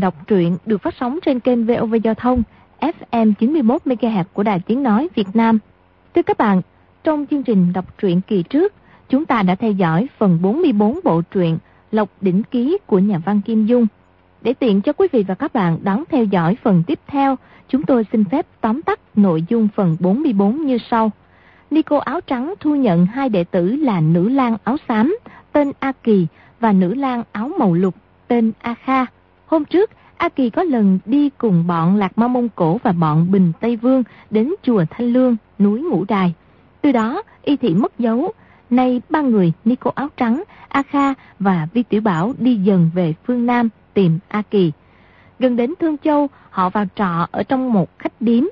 trình đọc truyện được phát sóng trên kênh VOV Giao thông FM 91 MHz của Đài Tiếng nói Việt Nam. Thưa các bạn, trong chương trình đọc truyện kỳ trước, chúng ta đã theo dõi phần 44 bộ truyện Lộc đỉnh ký của nhà văn Kim Dung. Để tiện cho quý vị và các bạn đón theo dõi phần tiếp theo, chúng tôi xin phép tóm tắt nội dung phần 44 như sau. Nico áo trắng thu nhận hai đệ tử là nữ lang áo xám, tên A Kỳ và nữ lang áo màu lục, tên A Kha. Hôm trước, A Kỳ có lần đi cùng bọn Lạc Ma Mông Cổ và bọn Bình Tây Vương đến chùa Thanh Lương, núi Ngũ Đài. Từ đó, y thị mất dấu. Nay ba người Nico áo trắng, A Kha và Vi Tiểu Bảo đi dần về phương Nam tìm A Kỳ. Gần đến Thương Châu, họ vào trọ ở trong một khách điếm.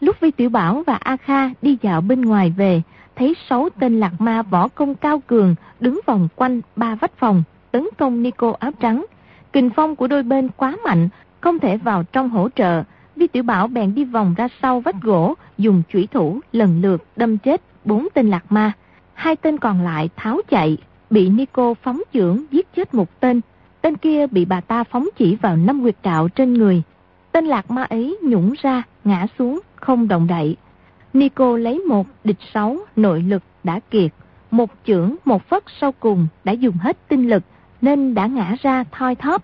Lúc Vi Tiểu Bảo và A Kha đi dạo bên ngoài về, thấy sáu tên lạc ma võ công cao cường đứng vòng quanh ba vách phòng, tấn công Nico áo trắng. Kình phong của đôi bên quá mạnh, không thể vào trong hỗ trợ. Vi Tiểu Bảo bèn đi vòng ra sau vách gỗ, dùng chủy thủ lần lượt đâm chết bốn tên lạc ma. Hai tên còn lại tháo chạy, bị Nico phóng chưởng giết chết một tên. Tên kia bị bà ta phóng chỉ vào năm huyệt đạo trên người. Tên lạc ma ấy nhũng ra, ngã xuống, không động đậy. Nico lấy một địch sáu nội lực đã kiệt. Một chưởng, một phất sau cùng đã dùng hết tinh lực nên đã ngã ra thoi thóp.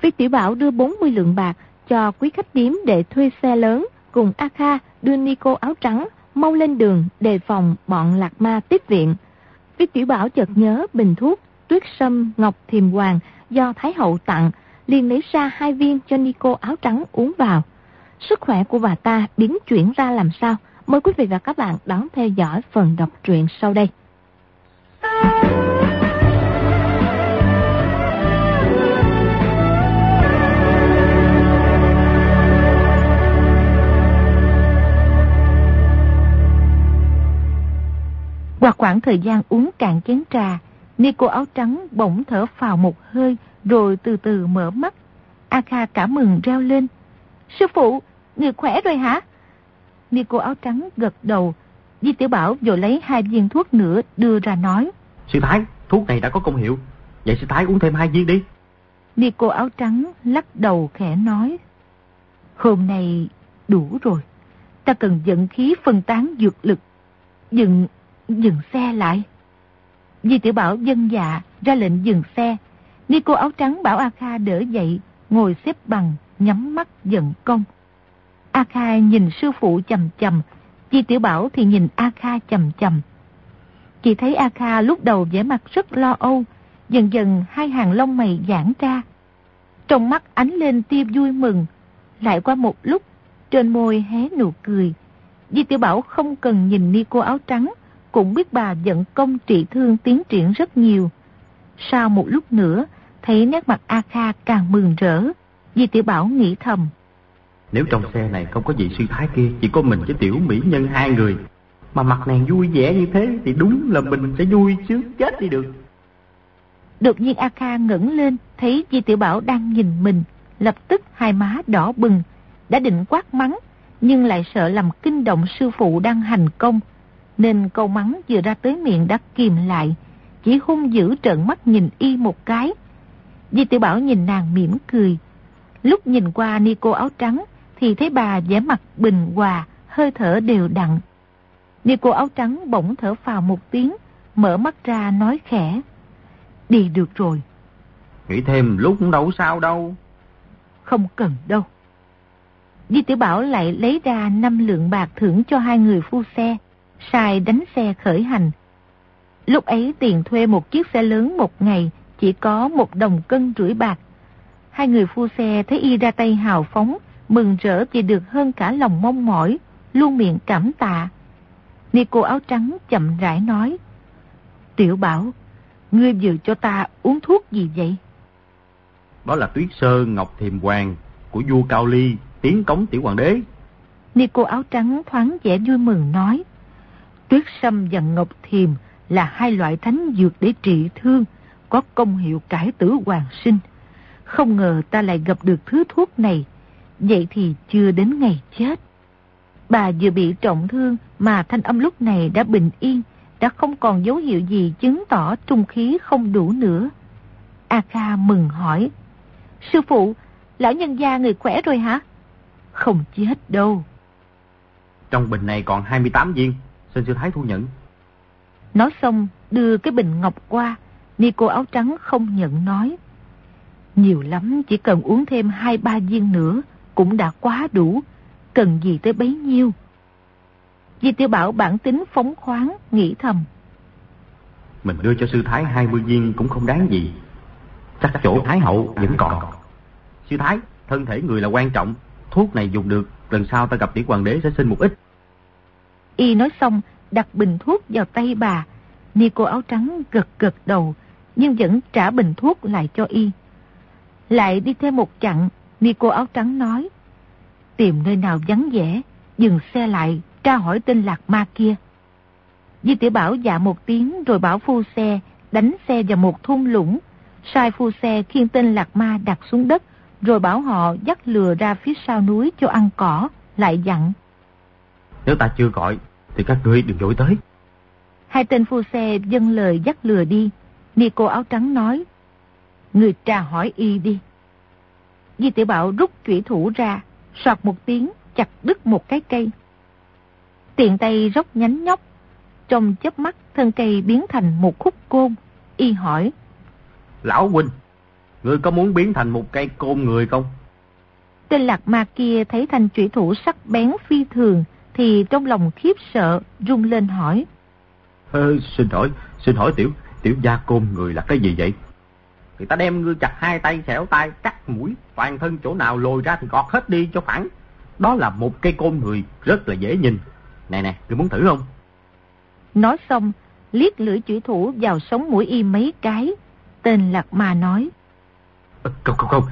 Phi Tiểu Bảo đưa 40 lượng bạc cho quý khách điếm để thuê xe lớn cùng A Kha đưa Nico áo trắng, mau lên đường đề phòng bọn lạc ma tiếp viện. Phi Tiểu Bảo chợt nhớ bình thuốc, tuyết sâm, ngọc thiềm hoàng do Thái Hậu tặng, liền lấy ra hai viên cho Nico áo trắng uống vào. Sức khỏe của bà ta biến chuyển ra làm sao? Mời quý vị và các bạn đón theo dõi phần đọc truyện sau đây. Qua khoảng thời gian uống cạn chén trà, Nico áo trắng bỗng thở phào một hơi rồi từ từ mở mắt. A Kha cả mừng reo lên. Sư phụ, người khỏe rồi hả? Nico áo trắng gật đầu. Di Tiểu Bảo rồi lấy hai viên thuốc nữa đưa ra nói. Sư Thái, thuốc này đã có công hiệu. Vậy sư Thái uống thêm hai viên đi. Nico áo trắng lắc đầu khẽ nói. Hôm nay đủ rồi. Ta cần dẫn khí phân tán dược lực. Dừng, dừng xe lại. Di Tiểu Bảo dân dạ ra lệnh dừng xe. Ni cô áo trắng bảo A Kha đỡ dậy, ngồi xếp bằng, nhắm mắt giận công. A Kha nhìn sư phụ chầm chầm, Di Tiểu Bảo thì nhìn A Kha chầm chầm. Chỉ thấy A Kha lúc đầu vẻ mặt rất lo âu, dần dần hai hàng lông mày giãn ra. Trong mắt ánh lên tia vui mừng, lại qua một lúc, trên môi hé nụ cười. Di Tiểu Bảo không cần nhìn ni cô áo trắng, cũng biết bà giận công trị thương tiến triển rất nhiều. Sau một lúc nữa, thấy nét mặt A Kha càng mừng rỡ, Di Tiểu Bảo nghĩ thầm. Nếu trong xe này không có vị sư thái kia, chỉ có mình với tiểu mỹ nhân hai người, mà mặt nàng vui vẻ như thế thì đúng là mình sẽ vui chứ chết đi được. Đột nhiên A Kha ngẩng lên, thấy Di Tiểu Bảo đang nhìn mình, lập tức hai má đỏ bừng, đã định quát mắng, nhưng lại sợ làm kinh động sư phụ đang hành công, nên câu mắng vừa ra tới miệng đã kìm lại, chỉ hung dữ trợn mắt nhìn y một cái. Di Tiểu Bảo nhìn nàng mỉm cười, lúc nhìn qua ni cô áo trắng thì thấy bà vẻ mặt bình hòa, hơi thở đều đặn. Ni cô áo trắng bỗng thở phào một tiếng, mở mắt ra nói khẽ. Đi được rồi. Nghĩ thêm lúc cũng đâu sao đâu. Không cần đâu. Di Tiểu Bảo lại lấy ra năm lượng bạc thưởng cho hai người phu xe, xài đánh xe khởi hành. Lúc ấy tiền thuê một chiếc xe lớn một ngày chỉ có một đồng cân rưỡi bạc. Hai người phu xe thấy y ra tay hào phóng, mừng rỡ vì được hơn cả lòng mong mỏi, luôn miệng cảm tạ. Ni cô áo trắng chậm rãi nói, Tiểu Bảo, ngươi vừa cho ta uống thuốc gì vậy? Đó là tuyết sơ ngọc thiềm hoàng của vua Cao Ly, tiến cống tiểu hoàng đế. Ni cô áo trắng thoáng vẻ vui mừng nói, Tuyết sâm và ngọc thiềm là hai loại thánh dược để trị thương, có công hiệu cải tử hoàng sinh. Không ngờ ta lại gặp được thứ thuốc này, vậy thì chưa đến ngày chết. Bà vừa bị trọng thương mà thanh âm lúc này đã bình yên, đã không còn dấu hiệu gì chứng tỏ trung khí không đủ nữa. A Kha mừng hỏi, Sư phụ, lão nhân gia người khỏe rồi hả? Không chết đâu. Trong bình này còn 28 viên, xin sư thái thu nhận. Nói xong, đưa cái bình ngọc qua, ni cô áo trắng không nhận nói. Nhiều lắm chỉ cần uống thêm 2-3 viên nữa cũng đã quá đủ, cần gì tới bấy nhiêu. Di Tiểu Bảo bản tính phóng khoáng, nghĩ thầm. Mình đưa cho sư thái 20 viên cũng không đáng gì. Chắc chỗ thái hậu vẫn còn. Sư thái, thân thể người là quan trọng, thuốc này dùng được, lần sau ta gặp tiểu hoàng đế sẽ xin một ít. Y nói xong, đặt bình thuốc vào tay bà. Ni cô áo trắng gật gật đầu, nhưng vẫn trả bình thuốc lại cho Y. Lại đi thêm một chặng, Ni cô áo trắng nói. Tìm nơi nào vắng vẻ, dừng xe lại, tra hỏi tên lạc ma kia. Di tiểu Bảo dạ một tiếng rồi bảo phu xe, đánh xe vào một thung lũng. Sai phu xe khiêng tên lạc ma đặt xuống đất, rồi bảo họ dắt lừa ra phía sau núi cho ăn cỏ, lại dặn. Nếu ta chưa gọi, thì các ngươi đừng dội tới. Hai tên phu xe dâng lời dắt lừa đi. Ni cô áo trắng nói, Người tra hỏi y đi. Di tiểu Bảo rút chủy thủ ra, soạt một tiếng, chặt đứt một cái cây. Tiện tay róc nhánh nhóc, trong chớp mắt thân cây biến thành một khúc côn. Y hỏi, Lão huynh, ngươi có muốn biến thành một cây côn người không? Tên lạc ma kia thấy thanh chủy thủ sắc bén phi thường, thì trong lòng khiếp sợ, rung lên hỏi. Ờ, xin hỏi, xin hỏi tiểu, tiểu gia côn người là cái gì vậy? Người ta đem ngươi chặt hai tay xẻo tay, cắt mũi, toàn thân chỗ nào lồi ra thì gọt hết đi cho phẳng. Đó là một cây côn người rất là dễ nhìn. Nè nè, ngươi muốn thử không? Nói xong, liếc lưỡi chủy thủ vào sống mũi y mấy cái. Tên lạc ma nói. Ờ, không không không,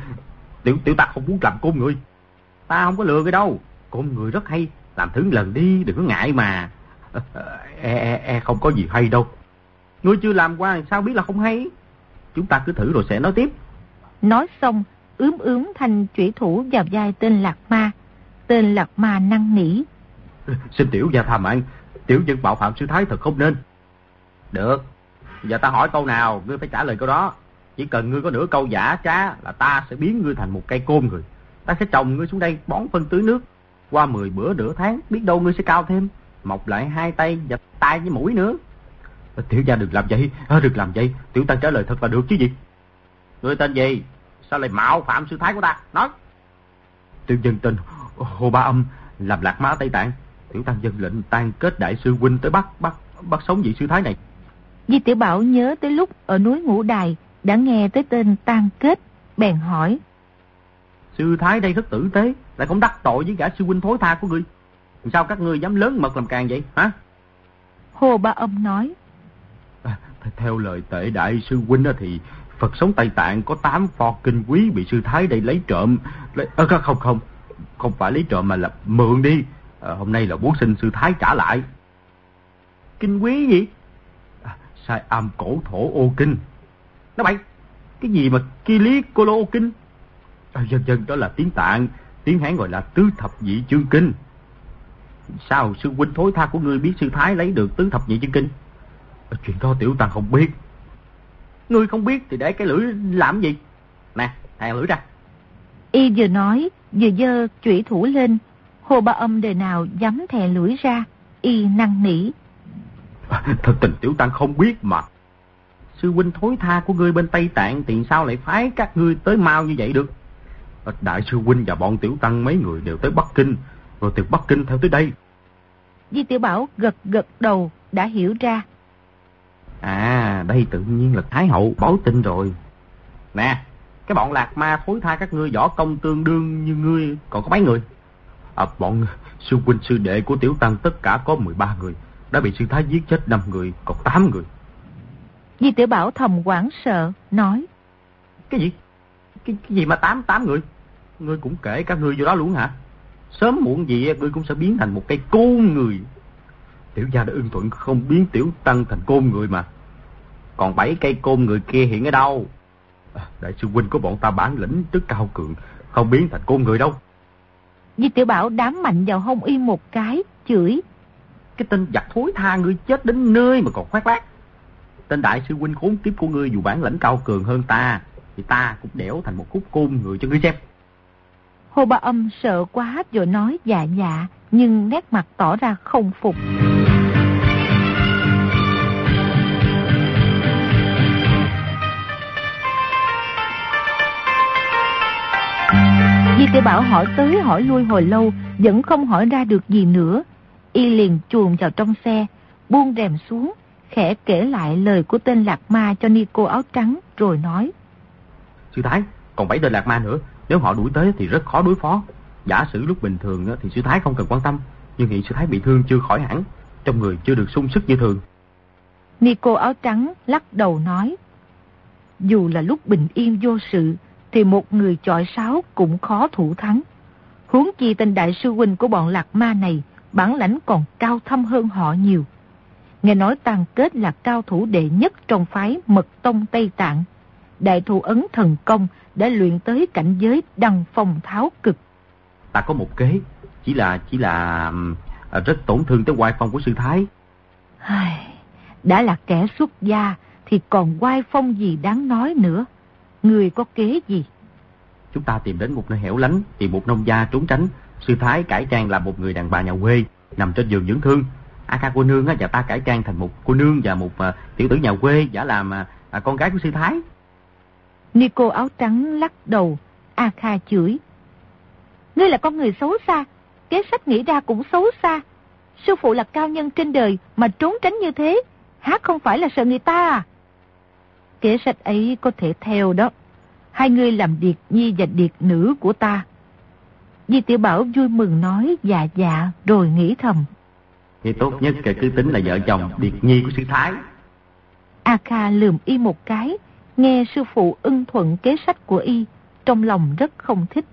tiểu tiểu ta không muốn làm côn người. Ta không có lừa cái đâu, côn người rất hay, làm thử lần đi, đừng có ngại mà. E, e, e không có gì hay đâu. Ngươi chưa làm qua sao biết là không hay? Chúng ta cứ thử rồi sẽ nói tiếp. Nói xong, ướm ướm thành chủy thủ vào vai tên Lạc Ma. Tên Lạc Ma năng nỉ. Xin tiểu gia tha mạng, tiểu dân bạo phạm sư thái thật không nên. Được, giờ ta hỏi câu nào, ngươi phải trả lời câu đó. Chỉ cần ngươi có nửa câu giả trá là ta sẽ biến ngươi thành một cây côn người. Ta sẽ trồng ngươi xuống đây bón phân tưới nước. Qua 10 bữa nửa tháng, biết đâu ngươi sẽ cao thêm. Mọc lại hai tay và tay với mũi nữa. Ờ, tiểu gia đừng làm vậy, à, đừng làm vậy. Tiểu tăng trả lời thật là được chứ gì. Ngươi tên gì? Sao lại mạo phạm sư thái của ta? Nói. Tiểu dân tên Hồ Ba Âm, làm lạc má Tây Tạng. Tiểu tăng dân lệnh tan kết đại sư huynh tới bắt, bắt, bắt sống vị sư thái này. Di Tiểu Bảo nhớ tới lúc ở núi Ngũ Đài đã nghe tới tên tan kết, bèn hỏi. Sư thái đây rất tử tế, lại cũng đắc tội với gã sư huynh thối tha của ngươi. Sao các ngươi dám lớn mật làm càng vậy, hả? Hồ Ba Âm nói. À, theo lời tệ đại sư huynh thì Phật sống Tây Tạng có 8 pho kinh quý bị sư thái đây lấy trộm. Lấy... À, không không, không phải lấy trộm mà là mượn đi. À, hôm nay là muốn xin sư thái trả lại. Kinh quý gì? À, sai âm cổ thổ ô kinh. Nó bậy, cái gì mà ki lý cô lô ô kinh? À, dân dân đó là tiếng tạng, tiếng Hán gọi là tứ thập nhị chương kinh. Sao sư huynh thối tha của ngươi biết sư thái lấy được tứ thập nhị chương kinh? À, chuyện đó tiểu tăng không biết. Ngươi không biết thì để cái lưỡi làm gì? Nè, thè lưỡi ra. Y vừa nói, vừa dơ chủy thủ lên. Hồ ba âm đời nào dám thè lưỡi ra. Y năng nỉ. À, thật tình tiểu tăng không biết mà. Sư huynh thối tha của ngươi bên Tây Tạng thì sao lại phái các ngươi tới mau như vậy được? Đại sư huynh và bọn tiểu tăng mấy người đều tới Bắc Kinh, rồi từ Bắc Kinh theo tới đây. Di Tiểu Bảo gật gật đầu, đã hiểu ra. À, đây tự nhiên là Thái Hậu báo tin rồi. Nè, cái bọn lạc ma thối tha các ngươi võ công tương đương như ngươi còn có mấy người? À, bọn sư huynh sư đệ của tiểu tăng tất cả có 13 người. Đã bị sư thái giết chết 5 người, còn 8 người. Di Tiểu Bảo thầm quảng sợ, nói. Cái gì? Cái, cái gì mà 8 8 người? Ngươi cũng kể các ngươi vô đó luôn hả? Sớm muộn gì ngươi cũng sẽ biến thành một cây côn người. Tiểu gia đã ưng thuận không biến tiểu tăng thành côn người mà. Còn bảy cây côn người kia hiện ở đâu? À, đại sư huynh của bọn ta bản lĩnh tức cao cường, không biến thành côn người đâu. Di Tiểu Bảo đám mạnh vào hông y một cái, chửi. Cái tên giặc thối tha ngươi chết đến nơi mà còn khoác lác. Tên đại sư huynh khốn kiếp của ngươi dù bản lĩnh cao cường hơn ta, thì ta cũng đẻo thành một khúc côn người cho ngươi xem. Hồ Ba Âm sợ quá rồi nói dạ dạ, nhưng nét mặt tỏ ra không phục. Di tiểu Bảo hỏi tới hỏi lui hồi lâu, vẫn không hỏi ra được gì nữa. Y liền chuồn vào trong xe, buông rèm xuống, khẽ kể lại lời của tên Lạc Ma cho Nico áo trắng, rồi nói. Sư Thái, còn bảy tên Lạc Ma nữa, nếu họ đuổi tới thì rất khó đối phó. Giả sử lúc bình thường thì sư Thái không cần quan tâm, nhưng hiện sư Thái bị thương chưa khỏi hẳn, trong người chưa được sung sức như thường. Nico áo trắng lắc đầu nói. Dù là lúc bình yên vô sự, thì một người chọi sáo cũng khó thủ thắng. Huống chi tên đại sư huynh của bọn lạc ma này, bản lãnh còn cao thâm hơn họ nhiều. Nghe nói tàn kết là cao thủ đệ nhất trong phái mật tông Tây Tạng. Đại thủ ấn thần công đã luyện tới cảnh giới đăng phong tháo cực. Ta có một kế, chỉ là chỉ là à, rất tổn thương tới oai phong của sư thái. Đã là kẻ xuất gia thì còn oai phong gì đáng nói nữa. Người có kế gì? Chúng ta tìm đến một nơi hẻo lánh, tìm một nông gia trốn tránh. Sư Thái cải trang là một người đàn bà nhà quê, nằm trên giường dưỡng thương. A Kha cô nương á, và ta cải trang thành một cô nương và một uh, tiểu tử nhà quê, giả làm uh, con gái của sư Thái. Nico áo trắng lắc đầu, A Kha chửi. Ngươi là con người xấu xa, kế sách nghĩ ra cũng xấu xa. Sư phụ là cao nhân trên đời mà trốn tránh như thế, hát không phải là sợ người ta à? Kế sách ấy có thể theo đó. Hai người làm điệt nhi và điệt nữ của ta. Di tiểu Bảo vui mừng nói dạ dạ rồi nghĩ thầm. Thì tốt nhất kể cứ tính là vợ chồng điệt nhi của sư Thái. A Kha lườm y một cái, nghe sư phụ ưng thuận kế sách của y, trong lòng rất không thích.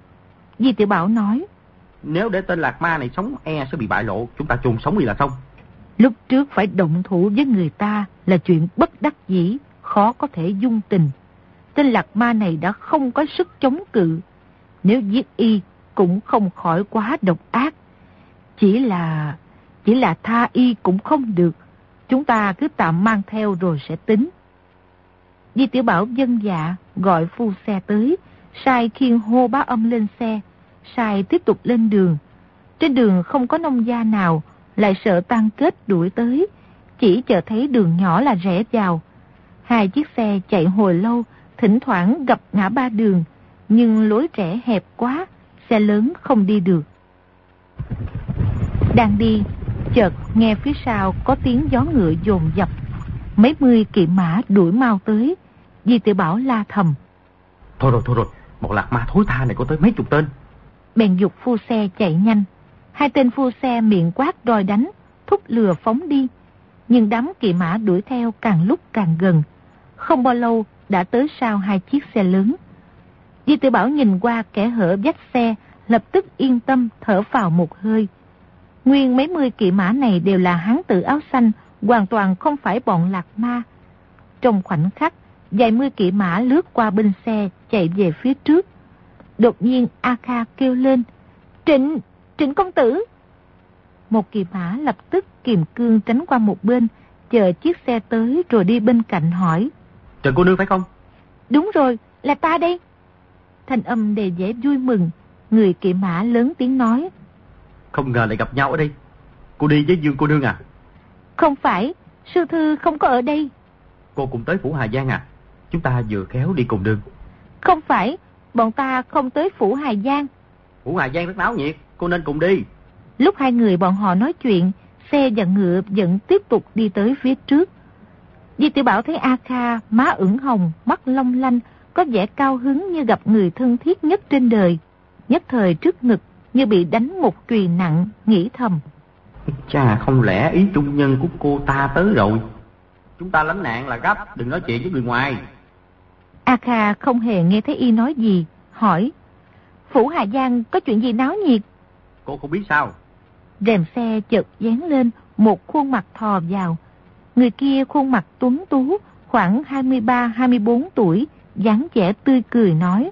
Di tiểu Bảo nói. Nếu để tên Lạc Ma này sống e sẽ bị bại lộ, chúng ta chôn sống y là xong. Lúc trước phải động thủ với người ta là chuyện bất đắc dĩ, khó có thể dung tình. Tên Lạc Ma này đã không có sức chống cự. Nếu giết y cũng không khỏi quá độc ác. Chỉ là... chỉ là tha y cũng không được. Chúng ta cứ tạm mang theo rồi sẽ tính. Di Tiểu Bảo dân dạ gọi phu xe tới, sai khiên hô bá âm lên xe, sai tiếp tục lên đường. Trên đường không có nông gia nào, lại sợ tan kết đuổi tới, chỉ chờ thấy đường nhỏ là rẽ vào. Hai chiếc xe chạy hồi lâu, thỉnh thoảng gặp ngã ba đường, nhưng lối rẽ hẹp quá, xe lớn không đi được. Đang đi, chợt nghe phía sau có tiếng gió ngựa dồn dập. Mấy mươi kỵ mã đuổi mau tới, Di tự Bảo la thầm. Thôi rồi, thôi rồi, bọn lạc ma thối tha này có tới mấy chục tên. Bèn dục phu xe chạy nhanh. Hai tên phu xe miệng quát đòi đánh, thúc lừa phóng đi. Nhưng đám kỵ mã đuổi theo càng lúc càng gần. Không bao lâu đã tới sau hai chiếc xe lớn. Di tự Bảo nhìn qua kẻ hở vách xe, lập tức yên tâm thở vào một hơi. Nguyên mấy mươi kỵ mã này đều là hán tử áo xanh, hoàn toàn không phải bọn lạc ma. Trong khoảnh khắc, vài mươi kỵ mã lướt qua bên xe chạy về phía trước. Đột nhiên A Kha kêu lên, Trịnh, Trịnh công tử! Một kỵ mã lập tức kiềm cương tránh qua một bên, chờ chiếc xe tới rồi đi bên cạnh hỏi. Trần cô nương phải không? Đúng rồi, là ta đây. Thanh âm đầy vẻ vui mừng, người kỵ mã lớn tiếng nói. Không ngờ lại gặp nhau ở đây. Cô đi với Dương cô nương à? Không phải, sư thư không có ở đây. Cô cũng tới Phủ Hà Giang à? Chúng ta vừa khéo đi cùng đường. Không phải, bọn ta không tới Phủ Hà Giang. Phủ Hà Giang rất náo nhiệt, cô nên cùng đi. Lúc hai người bọn họ nói chuyện, xe và ngựa vẫn tiếp tục đi tới phía trước. Di tiểu Bảo thấy A Kha, má ửng hồng, mắt long lanh, có vẻ cao hứng như gặp người thân thiết nhất trên đời. Nhất thời trước ngực như bị đánh một chùy nặng, nghĩ thầm. Chà, không lẽ ý trung nhân của cô ta tới rồi? Chúng ta lánh nạn là gấp, đừng nói chuyện với người ngoài. A Kha không hề nghe thấy y nói gì, hỏi. Phủ Hà Giang có chuyện gì náo nhiệt? Cô không biết sao? Rèm xe chợt dán lên, một khuôn mặt thò vào. Người kia khuôn mặt tuấn tú, khoảng 23-24 tuổi, dáng vẻ tươi cười nói.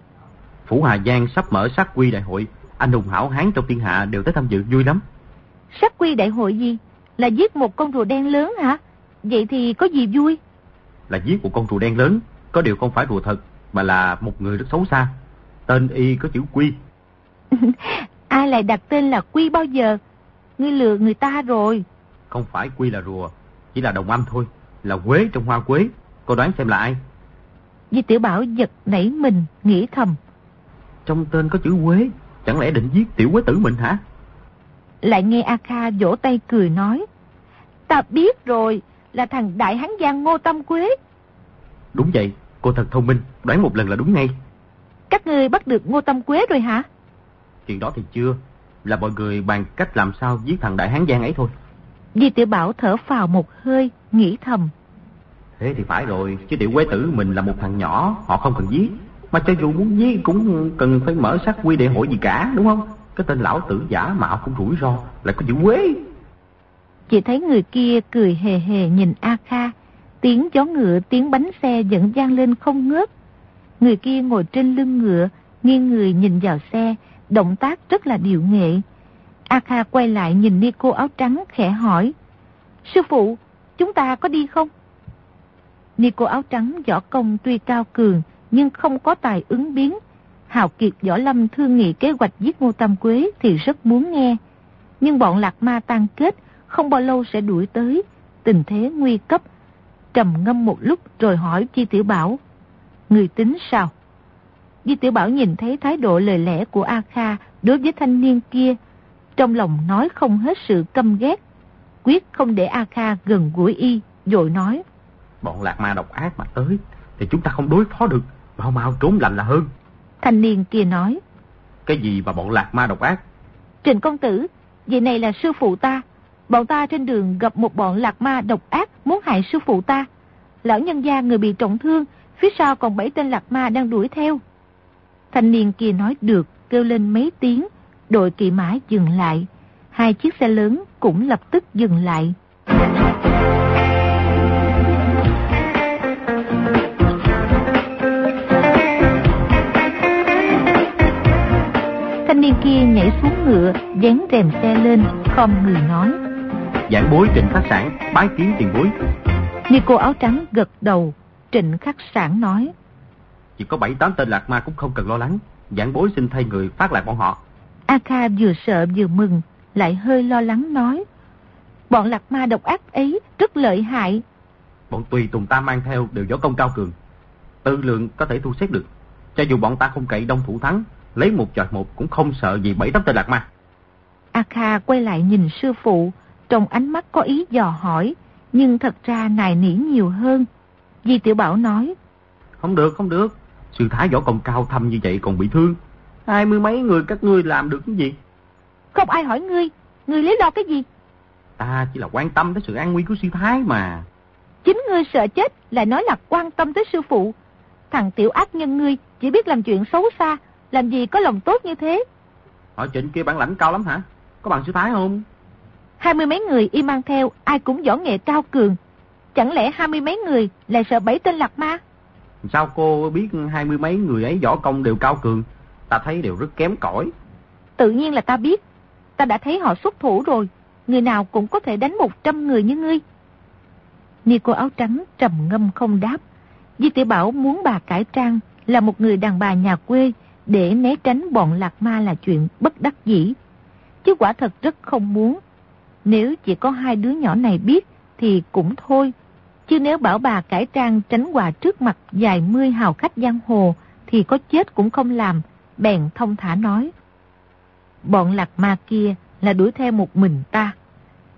Phủ Hà Giang sắp mở sát quy đại hội, anh hùng hảo hán trong thiên hạ đều tới tham dự vui lắm. Sát quy đại hội gì? Là giết một con rùa đen lớn hả? Vậy thì có gì vui? Là giết một con rùa đen lớn, có điều không phải rùa thật, mà là một người rất xấu xa. Tên y có chữ Quy. Ai lại đặt tên là Quy bao giờ? Ngươi lừa người ta rồi. Không phải Quy là rùa, chỉ là đồng âm thôi. Là quế trong hoa quế. Cô đoán xem là ai? Di Tiểu Bảo giật nảy mình, nghĩ thầm. Trong tên có chữ quế, chẳng lẽ định giết tiểu quế tử mình hả? Lại nghe A Kha vỗ tay cười nói. Ta biết rồi, là thằng Đại Hán Giang Ngô Tâm Quế. Đúng vậy, cô thật thông minh, đoán một lần là đúng ngay. Các người bắt được Ngô Tâm Quế rồi hả? Chuyện đó thì chưa, là mọi người bàn cách làm sao giết thằng Đại Hán Giang ấy thôi. Di Tiểu Bảo thở phào một hơi, nghĩ thầm. Thế thì phải rồi, chứ tiểu quế tử mình là một thằng nhỏ, họ không cần giết. Mà cho dù muốn giết cũng cần phải mở sát quy đệ hội gì cả, đúng không? Cái tên lão tử giả mạo cũng rủi ro, lại có chữ quế. Chỉ thấy người kia cười hề hề nhìn A Kha, tiếng chó ngựa, tiếng bánh xe vẫn gian lên không ngớt. Người kia ngồi trên lưng ngựa, nghiêng người nhìn vào xe, động tác rất là điệu nghệ. A Kha quay lại nhìn đi cô áo trắng khẽ hỏi, Sư phụ, chúng ta có đi không? Ni cô áo trắng võ công tuy cao cường, nhưng không có tài ứng biến. Hào Kiệt Võ Lâm thương nghị kế hoạch giết Ngô Tam Quế thì rất muốn nghe. Nhưng bọn Lạc Ma tan kết, không bao lâu sẽ đuổi tới. Tình thế nguy cấp. Trầm ngâm một lúc rồi hỏi Chi Tiểu Bảo. Người tính sao? Chi Tiểu Bảo nhìn thấy thái độ lời lẽ của A Kha đối với thanh niên kia. Trong lòng nói không hết sự căm ghét. Quyết không để A Kha gần gũi y, rồi nói. Bọn lạc ma độc ác mà tới, thì chúng ta không đối phó được. Mau mau trốn lành là hơn. Thanh niên kia nói. Cái gì mà bọn lạc ma độc ác? Trịnh công tử, vậy này là sư phụ ta. Bọn ta trên đường gặp một bọn lạc ma độc ác muốn hại sư phụ ta. Lão nhân gia người bị trọng thương, phía sau còn bảy tên lạc ma đang đuổi theo. Thanh niên kia nói được, kêu lên mấy tiếng, đội kỵ mã dừng lại. Hai chiếc xe lớn cũng lập tức dừng lại. Thanh niên kia nhảy xuống ngựa, dán rèm xe lên, không người nói. Giảng bối trịnh khắc sản, bái kiến tiền bối. Như cô áo trắng gật đầu, trịnh khắc sản nói. Chỉ có bảy tám tên lạc ma cũng không cần lo lắng. Giảng bối xin thay người phát lạc bọn họ. A Kha vừa sợ vừa mừng, lại hơi lo lắng nói. Bọn lạc ma độc ác ấy rất lợi hại. Bọn tùy tùng ta mang theo đều võ công cao cường. Tư lượng có thể thu xếp được. Cho dù bọn ta không cậy đông thủ thắng, lấy một chọi một cũng không sợ gì bảy tấm tên lạc ma. A Kha quay lại nhìn sư phụ, trong ánh mắt có ý dò hỏi, nhưng thật ra nài nỉ nhiều hơn. Di Tiểu Bảo nói, Không được, không được, sư thái võ công cao thâm như vậy còn bị thương. Hai mươi mấy người các ngươi làm được cái gì? Không ai hỏi ngươi, ngươi lấy lo cái gì? Ta chỉ là quan tâm tới sự an nguy của sư thái mà. Chính ngươi sợ chết, lại nói là quan tâm tới sư phụ. Thằng tiểu ác nhân ngươi chỉ biết làm chuyện xấu xa, làm gì có lòng tốt như thế? Hỏi trịnh kia bản lãnh cao lắm hả? Có bằng sư thái không? Hai mươi mấy người y mang theo, ai cũng võ nghệ cao cường. Chẳng lẽ hai mươi mấy người lại sợ bảy tên lạc ma? Sao cô biết hai mươi mấy người ấy võ công đều cao cường? Ta thấy đều rất kém cỏi. Tự nhiên là ta biết. Ta đã thấy họ xuất thủ rồi. Người nào cũng có thể đánh một trăm người như ngươi. Ni cô áo trắng trầm ngâm không đáp. Di tiểu Bảo muốn bà cải trang là một người đàn bà nhà quê để né tránh bọn lạc ma là chuyện bất đắc dĩ. Chứ quả thật rất không muốn. Nếu chỉ có hai đứa nhỏ này biết thì cũng thôi. Chứ nếu bảo bà cải trang tránh quà trước mặt dài mươi hào khách giang hồ thì có chết cũng không làm, bèn thông thả nói. Bọn lạc ma kia là đuổi theo một mình ta.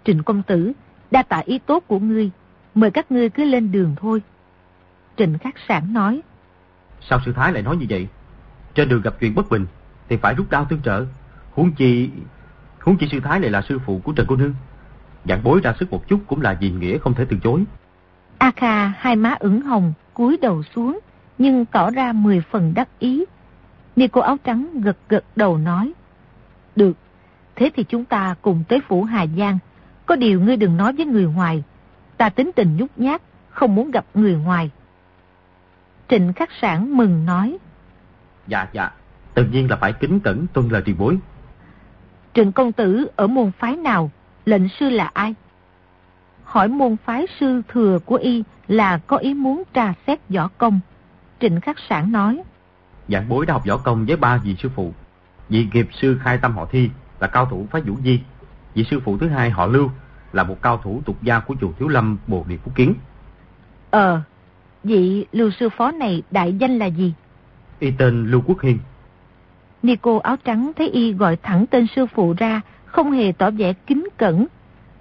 Trịnh công tử, đa tạ ý tốt của ngươi, mời các ngươi cứ lên đường thôi. Trịnh khắc sản nói. Sao sư thái lại nói như vậy? Trên đường gặp chuyện bất bình thì phải rút đao tương trợ. Huống chi huống chi sư thái này là sư phụ của Trần Cô Nương. Dạng bối ra sức một chút cũng là vì nghĩa không thể từ chối. A Kha hai má ửng hồng, cúi đầu xuống, nhưng tỏ ra mười phần đắc ý. Ni cô áo trắng gật gật đầu nói. Được, thế thì chúng ta cùng tới phủ Hà Giang. Có điều ngươi đừng nói với người ngoài. Ta tính tình nhút nhát, không muốn gặp người ngoài. Trịnh khắc sản mừng nói. Dạ, dạ, tự nhiên là phải kính cẩn tuân lời tiền bối. Trịnh công tử ở môn phái nào, lệnh sư là ai? Hỏi môn phái sư thừa của y là có ý muốn tra xét võ công. Trịnh Khắc Sản nói. Dạng bối đã học võ công với ba vị sư phụ. Vị nghiệp sư khai tâm họ thi là cao thủ phá vũ di. Vị sư phụ thứ hai họ lưu là một cao thủ tục gia của chùa Thiếu Lâm Bồ Đề Phú Kiến. Ờ, vị lưu sư phó này đại danh là gì? Y tên Lưu Quốc Hiên. Nico áo trắng thấy y gọi thẳng tên sư phụ ra, không hề tỏ vẻ kính cẩn.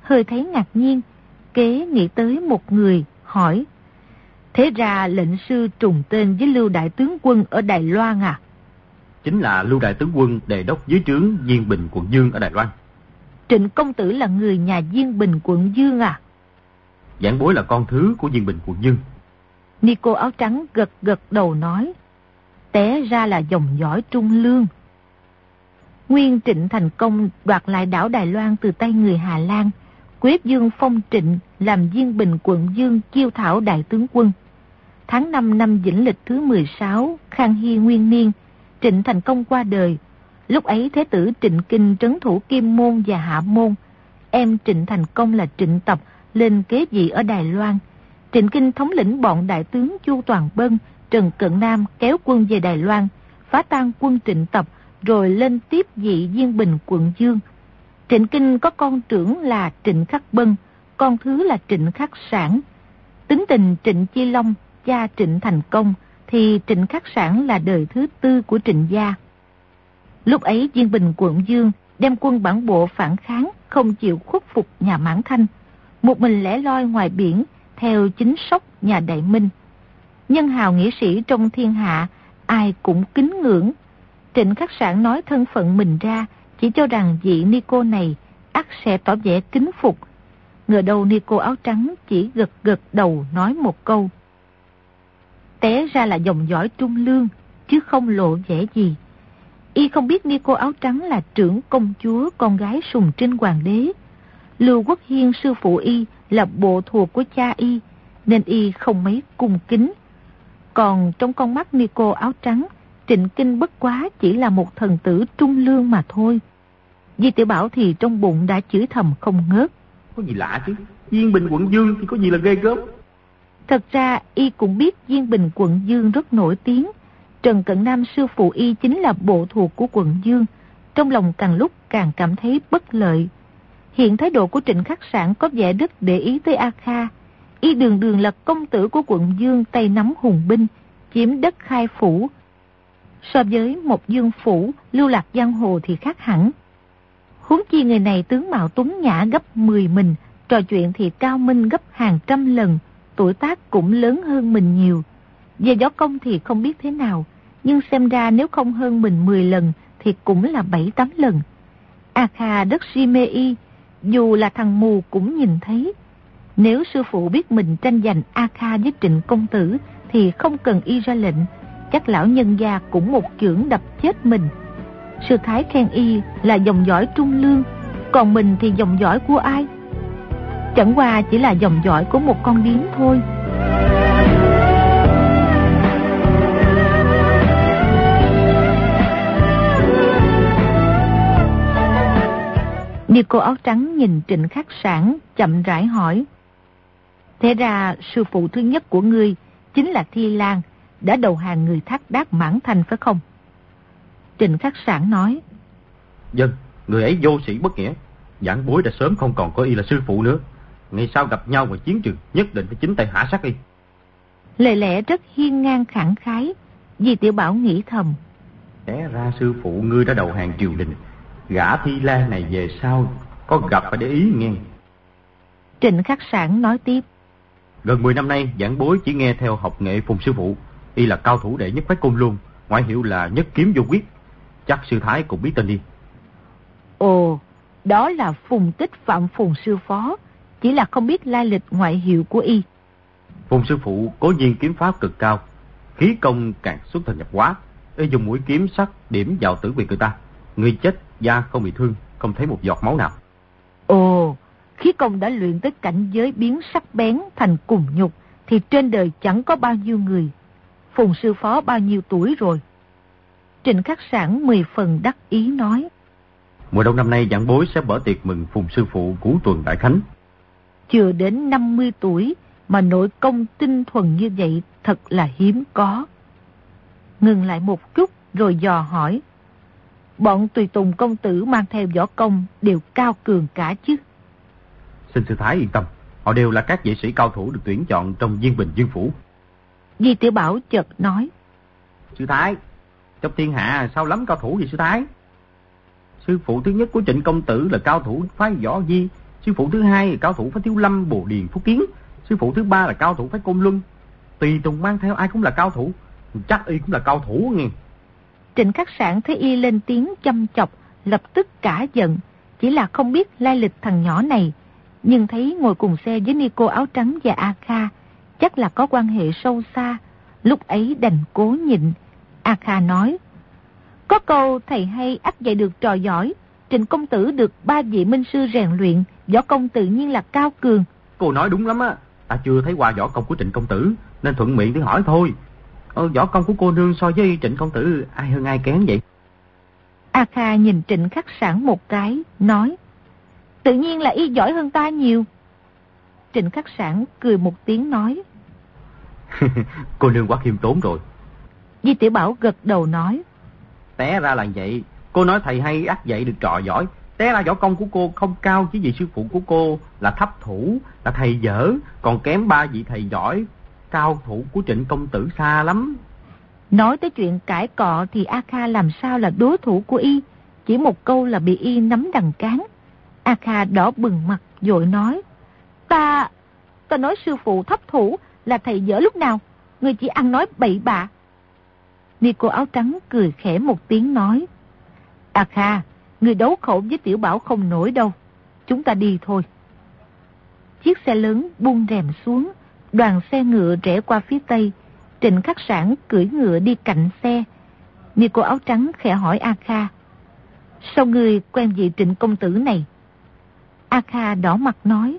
Hơi thấy ngạc nhiên, kế nghĩ tới một người, hỏi. Thế ra lệnh sư trùng tên với Lưu Đại Tướng Quân ở Đài Loan à? Chính là Lưu Đại Tướng Quân đề đốc dưới trướng Diên Bình quận Dương ở Đài Loan. Trịnh Công Tử là người nhà Diên Bình quận Dương à? Giảng bối là con thứ của Diên Bình quận Dương. Nico áo trắng gật gật đầu nói. Té ra là dòng dõi trung lương. Nguyên Trịnh thành công đoạt lại đảo Đài Loan từ tay người Hà Lan, quyết dương phong trịnh làm Viên Bình quận Dương chiêu thảo đại tướng quân. Tháng 5 năm Vĩnh Lịch thứ 16, Khang Hy Nguyên Niên, Trịnh thành công qua đời. Lúc ấy Thế tử Trịnh Kinh trấn thủ Kim Môn và Hạ Môn. Em Trịnh Thành Công là Trịnh Tập lên kế vị ở Đài Loan. Trịnh Kinh thống lĩnh bọn đại tướng Chu Toàn Bân, Trần Cận Nam kéo quân về Đài Loan, phá tan quân Trịnh Tập, rồi lên tiếp vị Diên Bình quận Dương. Trịnh Kinh có con trưởng là Trịnh Khắc Bân, con thứ là Trịnh Khắc Sản. Tính tình Trịnh Chi Long, cha Trịnh Thành Công, thì Trịnh Khắc Sản là đời thứ tư của Trịnh Gia. Lúc ấy Diên Bình quận Dương đem quân bản bộ phản kháng, không chịu khuất phục nhà Mãn Thanh. Một mình lẻ loi ngoài biển, theo chính sóc nhà Đại Minh. Nhân hào nghĩa sĩ trong thiên hạ, ai cũng kính ngưỡng. Trịnh Khắc Sản nói thân phận mình ra, chỉ cho rằng vị Nico này ắt sẽ tỏ vẻ kính phục. Ngờ đâu Nico áo trắng chỉ gật gật đầu nói một câu. Té ra là dòng dõi trung lương, chứ không lộ vẻ gì. Y không biết Nico áo trắng là trưởng công chúa con gái sùng trinh hoàng đế. Lưu Quốc Hiên sư phụ Y là bộ thuộc của cha Y, nên Y không mấy cung kính. Còn trong con mắt Nico áo trắng, Trịnh Kinh bất quá chỉ là một thần tử trung lương mà thôi. Di tiểu Bảo thì trong bụng đã chửi thầm không ngớt. Có gì lạ chứ, Diên Bình quận Dương thì có gì là ghê gớm. Thật ra y cũng biết Diên Bình quận Dương rất nổi tiếng. Trần Cận Nam sư phụ y chính là bộ thuộc của quận Dương. Trong lòng càng lúc càng cảm thấy bất lợi. Hiện thái độ của Trịnh Khắc Sản có vẻ rất để ý tới A Kha. Y đường đường là công tử của quận Dương tay nắm hùng binh, chiếm đất khai phủ. So với một dương phủ, lưu lạc giang hồ thì khác hẳn. Huống chi người này tướng mạo tuấn nhã gấp 10 mình, trò chuyện thì cao minh gấp hàng trăm lần, tuổi tác cũng lớn hơn mình nhiều. Về gió công thì không biết thế nào, nhưng xem ra nếu không hơn mình 10 lần thì cũng là 7-8 lần. A Kha đất si mê y, dù là thằng mù cũng nhìn thấy. Nếu sư phụ biết mình tranh giành A Kha với trịnh công tử thì không cần y ra lệnh, chắc lão nhân gia cũng một chưởng đập chết mình. Sư Thái khen y là dòng dõi trung lương, còn mình thì dòng dõi của ai? Chẳng qua chỉ là dòng dõi của một con điếm thôi. Như cô áo trắng nhìn trịnh khắc sản chậm rãi hỏi. Thế ra sư phụ thứ nhất của ngươi chính là Thi Lan, đã đầu hàng người thác đác mãn thành phải không? Trịnh khắc sản nói. Dân, người ấy vô sĩ bất nghĩa. Giảng bối đã sớm không còn có y là sư phụ nữa. Ngày sau gặp nhau ngoài chiến trường nhất định phải chính tay hạ sát y. Lời lẽ rất hiên ngang khẳng khái. Di tiểu Bảo nghĩ thầm. Té ra sư phụ ngươi đã đầu hàng triều đình. Gã Thi Lan này về sau có gặp phải để ý nghe. Trịnh khắc sản nói tiếp. Gần 10 năm nay, giảng bối chỉ nghe theo học nghệ phùng sư phụ. Y là cao thủ đệ nhất phái cung luôn, ngoại hiệu là nhất kiếm vô quyết. Chắc sư thái cũng biết tên đi. Ồ, đó là phùng tích phạm phùng sư phó, chỉ là không biết lai lịch ngoại hiệu của y. Phùng sư phụ có nhiên kiếm pháp cực cao, khí công càng xuất thần nhập quá. Y dùng mũi kiếm sắc điểm vào tử vị người ta. Người chết da không bị thương, không thấy một giọt máu nào. Ồ, khí công đã luyện tới cảnh giới biến sắc bén thành cùng nhục, thì trên đời chẳng có bao nhiêu người. Phùng sư phó bao nhiêu tuổi rồi? Trịnh Khắc Sản mười phần đắc ý nói. Mùa đông năm nay giảng bối sẽ mở tiệc mừng Phùng sư phụ cũ tuần Đại Khánh. Chưa đến 50 tuổi mà nội công tinh thuần như vậy thật là hiếm có. ngừng lại một chút rồi dò hỏi. Bọn tùy tùng công tử mang theo võ công đều cao cường cả chứ. Xin sư Thái yên tâm, họ đều là các vệ sĩ cao thủ được tuyển chọn trong viên bình dương phủ. Di Tiểu Bảo chợt nói. Sư Thái, trong thiên hạ sao lắm cao thủ vậy sư Thái? Sư phụ thứ nhất của trịnh công tử là cao thủ phái võ di, sư phụ thứ hai là cao thủ phái thiếu lâm bồ điền phúc kiến, sư phụ thứ ba là cao thủ phái côn luân. Tùy tùng mang theo ai cũng là cao thủ, chắc y cũng là cao thủ nghe. Trịnh khắc sản thấy y lên tiếng chăm chọc, lập tức cả giận, chỉ là không biết lai lịch thằng nhỏ này, nhưng thấy ngồi cùng xe với Nico áo trắng và A Kha, chắc là có quan hệ sâu xa, lúc ấy đành cố nhịn. A Kha nói, có câu thầy hay ắt dạy được trò giỏi, Trịnh công tử được ba vị minh sư rèn luyện, võ công tự nhiên là cao cường. Cô nói đúng lắm á, ta chưa thấy qua võ công của Trịnh công tử, nên thuận miệng để hỏi thôi. Ờ, võ công của cô nương so với Trịnh công tử ai hơn ai kém vậy? A Kha nhìn Trịnh khắc sản một cái, nói, tự nhiên là y giỏi hơn ta nhiều. Trịnh khắc sản cười một tiếng nói, cô nương quá khiêm tốn rồi. Di Tiểu Bảo gật đầu nói, té ra là vậy. Cô nói thầy hay ắt dạy được trò giỏi. Té ra võ công của cô không cao chứ vì sư phụ của cô là thấp thủ, là thầy dở, còn kém ba vị thầy giỏi. Cao thủ của trịnh công tử xa lắm. Nói tới chuyện cãi cọ thì A Kha làm sao là đối thủ của y. Chỉ một câu là bị y nắm đằng cán. A Kha đỏ bừng mặt dội nói. Ta, ta nói sư phụ thấp thủ là thầy dở lúc nào. Người chỉ ăn nói bậy bạ. Nico áo trắng cười khẽ một tiếng nói. A Kha, người đấu khẩu với tiểu bảo không nổi đâu. Chúng ta đi thôi. Chiếc xe lớn buông rèm xuống, đoàn xe ngựa rẽ qua phía tây. Trịnh khắc sản cưỡi ngựa đi cạnh xe. Nico áo trắng khẽ hỏi A Kha. Sao người quen vị trịnh công tử này? A Kha đỏ mặt nói.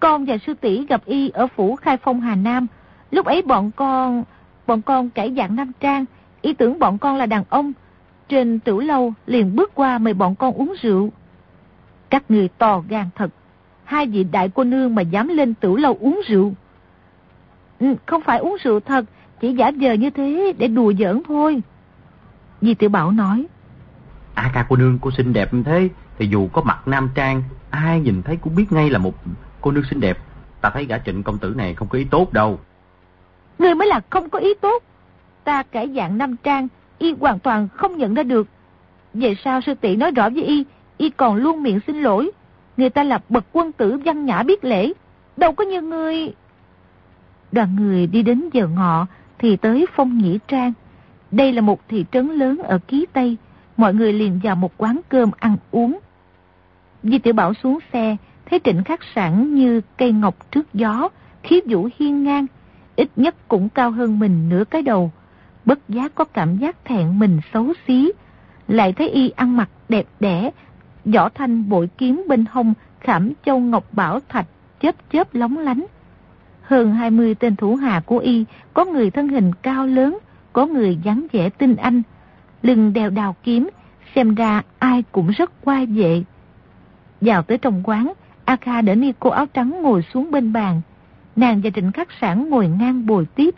Con và sư tỷ gặp y ở phủ khai phong Hà Nam. Lúc ấy bọn con bọn con cải dạng nam trang, ý tưởng bọn con là đàn ông. Trên tử lâu liền bước qua mời bọn con uống rượu. Các người to gan thật, hai vị đại cô nương mà dám lên tử lâu uống rượu. Ừ, không phải uống rượu thật, chỉ giả vờ như thế để đùa giỡn thôi. Di tiểu Bảo nói. À ca cô nương cô xinh đẹp như thế, thì dù có mặt nam trang, ai nhìn thấy cũng biết ngay là một cô nương xinh đẹp. Ta thấy gã trịnh công tử này không có ý tốt đâu. Ngươi mới là không có ý tốt. Ta cải dạng nam trang, y hoàn toàn không nhận ra được. Vậy sao sư tỷ nói rõ với y, y còn luôn miệng xin lỗi. Người ta là bậc quân tử văn nhã biết lễ. Đâu có như ngươi... Đoàn người đi đến giờ ngọ thì tới Phong Nhĩ Trang. Đây là một thị trấn lớn ở Ký Tây. Mọi người liền vào một quán cơm ăn uống. Di Tiểu Bảo xuống xe, thấy trịnh khắc sẵn như cây ngọc trước gió, khí vũ hiên ngang, ít nhất cũng cao hơn mình nửa cái đầu. Bất giác có cảm giác thẹn mình xấu xí. Lại thấy y ăn mặc đẹp đẽ, võ thanh bội kiếm bên hông khảm châu ngọc bảo thạch chớp chớp lóng lánh. Hơn 20 tên thủ hạ của y, có người thân hình cao lớn, có người dáng vẻ tinh anh, lưng đeo đào kiếm, xem ra ai cũng rất qua vệ. Vào tới trong quán, A Kha để ni cô áo trắng ngồi xuống bên bàn, Nàng và Trịnh Khắc Sản ngồi ngang bồi tiếp.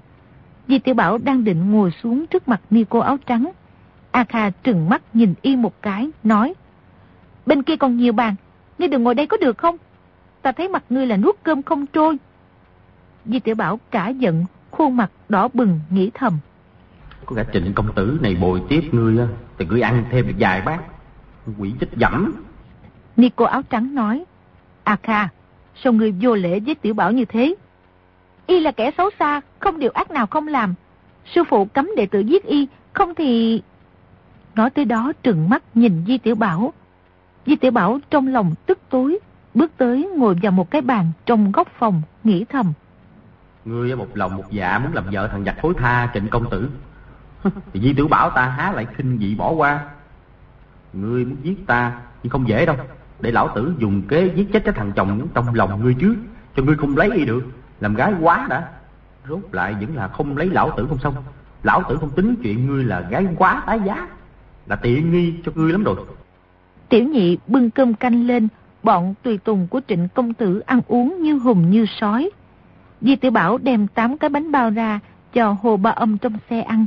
Di Tiểu Bảo đang định ngồi xuống trước mặt ni cô áo trắng. A Kha trừng mắt nhìn y một cái, nói. Bên kia còn nhiều bàn, ngươi đừng ngồi đây có được không? Ta thấy mặt ngươi là nuốt cơm không trôi. Di Tiểu Bảo cả giận, khuôn mặt đỏ bừng, nghĩ thầm. Có cả trịnh công tử này bồi tiếp ngươi, thì ngươi ăn thêm được vài bát. Quỷ chết dẫm. Ni cô áo trắng nói. A Kha, sao người vô lễ với Tiểu Bảo như thế? Y là kẻ xấu xa, không điều ác nào không làm. Sư phụ cấm đệ tử giết Y, không thì... Nói tới đó trừng mắt nhìn Di Tiểu Bảo. Di Tiểu Bảo trong lòng tức tối, bước tới ngồi vào một cái bàn trong góc phòng, nghĩ thầm. Ngươi một lòng một dạ muốn làm vợ thằng giặc phối tha trịnh công tử. thì Di Tiểu Bảo ta há lại khinh dị bỏ qua. Ngươi muốn giết ta, nhưng không dễ đâu. Để lão tử dùng kế giết chết cái thằng chồng trong lòng ngươi trước, cho ngươi không lấy y được. Làm gái quá đã. Rốt lại vẫn là không lấy lão tử không xong. Lão tử không tính chuyện ngươi là gái quá tái giá là tiện nghi cho ngươi lắm rồi. Tiểu nhị bưng cơm canh lên bọn tùy tùng của trịnh công tử ăn uống như hùng như sói. Di tiểu bảo đem tám cái bánh bao ra cho hồ ba âm trong xe ăn.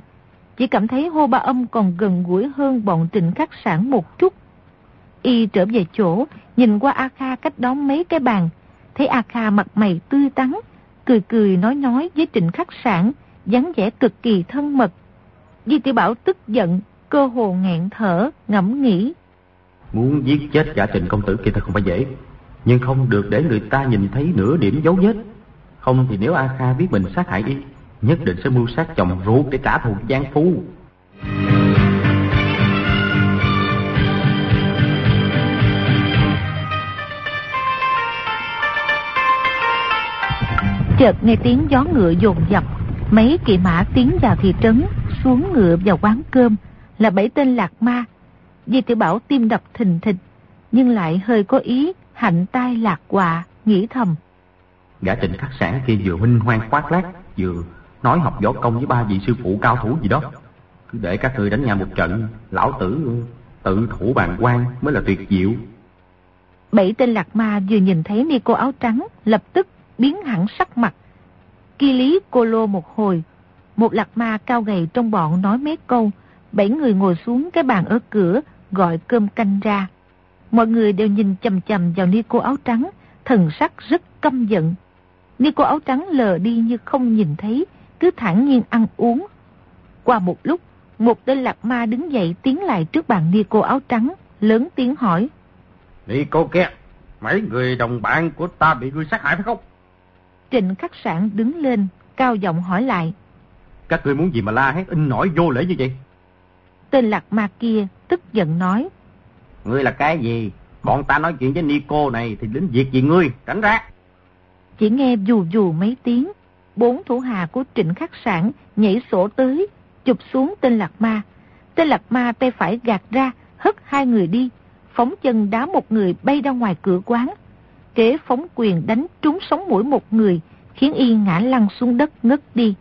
Chỉ cảm thấy hô ba âm còn gần gũi hơn bọn trịnh khắc sản một chút. Y trở về chỗ, nhìn qua A Kha cách đó mấy cái bàn, thấy A Kha mặt mày tươi tắn, cười cười nói nói với trịnh khắc sản, dáng vẻ cực kỳ thân mật. Di tiểu Bảo tức giận, cơ hồ nghẹn thở, ngẫm nghĩ. Muốn giết chết giả trịnh công tử kia thật không phải dễ, nhưng không được để người ta nhìn thấy nửa điểm dấu vết. Không thì nếu A Kha biết mình sát hại y, nhất định sẽ mưu sát chồng ruột để trả thù giang phu. Chợt nghe tiếng gió ngựa dồn dập, mấy kỵ mã tiến vào thị trấn, xuống ngựa vào quán cơm, là bảy tên lạc ma. Di tiểu Bảo tim đập thình thịch, nhưng lại hơi có ý hạnh tai lạc quà, nghĩ thầm. Gã trịnh khắc sản kia vừa huynh hoang khoác lác, vừa nói học võ công với ba vị sư phụ cao thủ gì đó. Cứ để các người đánh nhau một trận, lão tử tự thủ bàn quan mới là tuyệt diệu. Bảy tên lạc ma vừa nhìn thấy ni cô áo trắng, lập tức biến hẳn sắc mặt. Kỳ lý cô lô một hồi, một lạc ma cao gầy trong bọn nói mấy câu, bảy người ngồi xuống cái bàn ở cửa, gọi cơm canh ra. Mọi người đều nhìn chầm chầm vào ni cô áo trắng, thần sắc rất căm giận. Ni cô áo trắng lờ đi như không nhìn thấy, cứ thản nhiên ăn uống. Qua một lúc, một tên lạc ma đứng dậy tiến lại trước bàn ni cô áo trắng, lớn tiếng hỏi. Ni cô kia, mấy người đồng bạn của ta bị ngươi sát hại phải không? Trịnh khắc sản đứng lên, cao giọng hỏi lại. Các ngươi muốn gì mà la hét in nổi vô lễ như vậy? Tên lạc ma kia tức giận nói. Ngươi là cái gì? Bọn ta nói chuyện với Nico này thì đến việc gì ngươi, tránh ra. Chỉ nghe dù dù mấy tiếng, bốn thủ hà của trịnh khắc sản nhảy sổ tới, chụp xuống tên lạc ma. Tên lạc ma tay phải gạt ra, hất hai người đi, phóng chân đá một người bay ra ngoài cửa quán. Kế phóng quyền đánh trúng sống mũi một người, khiến y ngã lăn xuống đất ngất đi.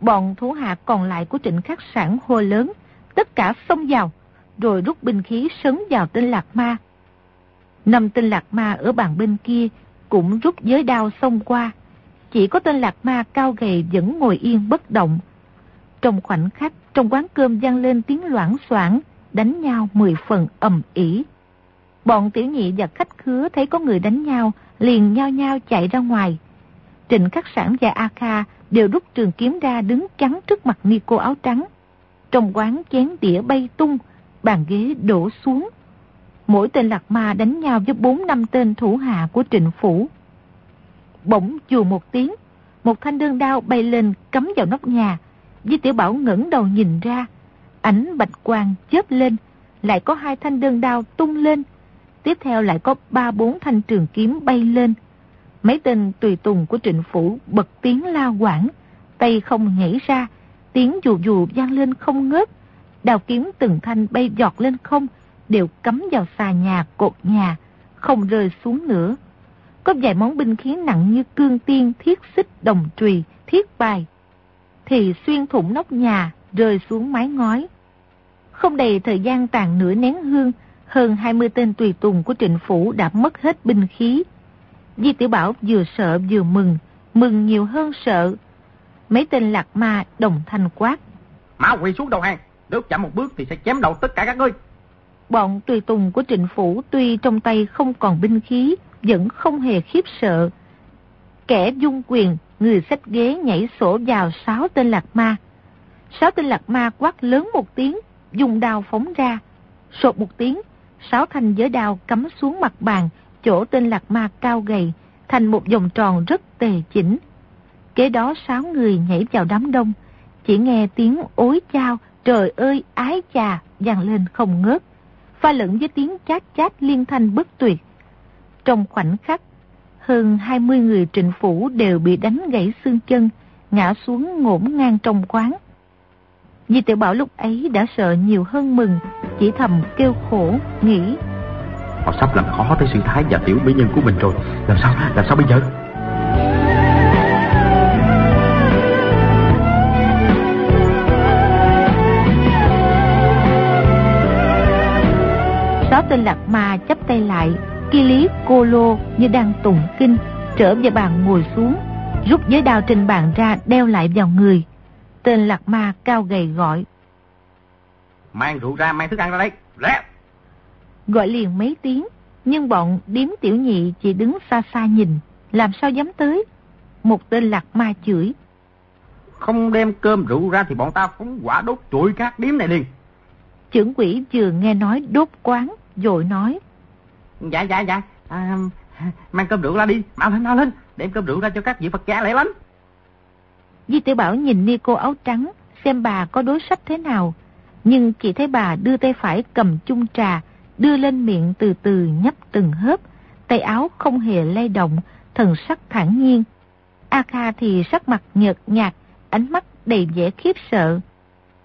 Bọn thủ hạ còn lại của trịnh khắc sản hô lớn, tất cả xông vào, rồi rút binh khí sấn vào tên lạc ma. Năm tên lạc ma ở bàn bên kia cũng rút giới đao xông qua. Chỉ có tên lạc ma cao gầy vẫn ngồi yên bất động. Trong khoảnh khắc, trong quán cơm vang lên tiếng loãng soảng, đánh nhau mười phần ầm ỉ. Bọn tiểu nhị và khách khứa thấy có người đánh nhau, liền nhao nhao chạy ra ngoài. Trịnh Khắc Sản và A Kha đều rút trường kiếm ra đứng chắn trước mặt Nico áo trắng. Trong quán chén đĩa bay tung, bàn ghế đổ xuống. Mỗi tên lạc ma đánh nhau với bốn năm tên thủ hạ của trịnh phủ. Bỗng chùa một tiếng, một thanh đơn đao bay lên cắm vào nóc nhà. Di tiểu Bảo ngẩng đầu nhìn ra, ảnh bạch quang chớp lên, lại có hai thanh đơn đao tung lên. Tiếp theo lại có ba bốn thanh trường kiếm bay lên. Mấy tên tùy tùng của trịnh phủ bật tiếng la quảng, tay không nhảy ra, tiếng dù dù vang lên không ngớt. Đào kiếm từng thanh bay giọt lên không, đều cắm vào xà nhà, cột nhà, không rơi xuống nữa. Có vài món binh khí nặng như cương tiên, thiết xích, đồng trùy, thiết bài, thì xuyên thủng nóc nhà, rơi xuống mái ngói. Không đầy thời gian tàn nửa nén hương, hơn 20 tên tùy tùng của trịnh phủ đã mất hết binh khí. Di Tiểu Bảo vừa sợ vừa mừng, mừng nhiều hơn sợ. Mấy tên lạc ma đồng thanh quát. Mã quỳ xuống đầu hàng, nếu chậm một bước thì sẽ chém đầu tất cả các ngươi. Bọn tùy tùng của trịnh phủ tuy trong tay không còn binh khí, vẫn không hề khiếp sợ. Kẻ dung quyền, người xách ghế nhảy sổ vào sáu tên lạc ma. Sáu tên lạc ma quát lớn một tiếng, dùng đao phóng ra. Sột một tiếng, sáu thanh giới đao cắm xuống mặt bàn, chỗ tên lạc ma cao gầy, thành một vòng tròn rất tề chỉnh. Kế đó sáu người nhảy vào đám đông, chỉ nghe tiếng ối chao, trời ơi ái chà, vang lên không ngớt, pha lẫn với tiếng chát chát liên thanh bất tuyệt. Trong khoảnh khắc, hơn 20 người trịnh phủ đều bị đánh gãy xương chân, ngã xuống ngổn ngang trong quán. Di tiểu Bảo lúc ấy đã sợ nhiều hơn mừng, chỉ thầm kêu khổ, nghĩ. Họ sắp làm khó tới sư thái và tiểu mỹ nhân của mình rồi, làm sao, làm sao bây giờ? Sáu tên lạc ma chấp tay lại, kỳ lý cô lô như đang tụng kinh, trở về bàn ngồi xuống, rút giới đao trên bàn ra đeo lại vào người. Tên lạc ma cao gầy gọi. Mang rượu ra, mang thức ăn ra đây, lẹ. Gọi liền mấy tiếng, nhưng bọn điếm tiểu nhị chỉ đứng xa xa nhìn, làm sao dám tới. Một tên lạc ma chửi. Không đem cơm rượu ra thì bọn ta phóng quả đốt trụi các điếm này liền. Trưởng quỷ vừa nghe nói đốt quán, dội nói. Dạ, dạ, dạ, à, mang cơm rượu ra đi, mau lên, mau lên, đem cơm rượu ra cho các vị Phật gia lẽ lắm. Di tiểu Bảo nhìn ni cô áo trắng, xem bà có đối sách thế nào. Nhưng chỉ thấy bà đưa tay phải cầm chung trà, đưa lên miệng từ từ nhấp từng hớp, tay áo không hề lay động, thần sắc thản nhiên. A Kha thì sắc mặt nhợt nhạt, ánh mắt đầy vẻ khiếp sợ.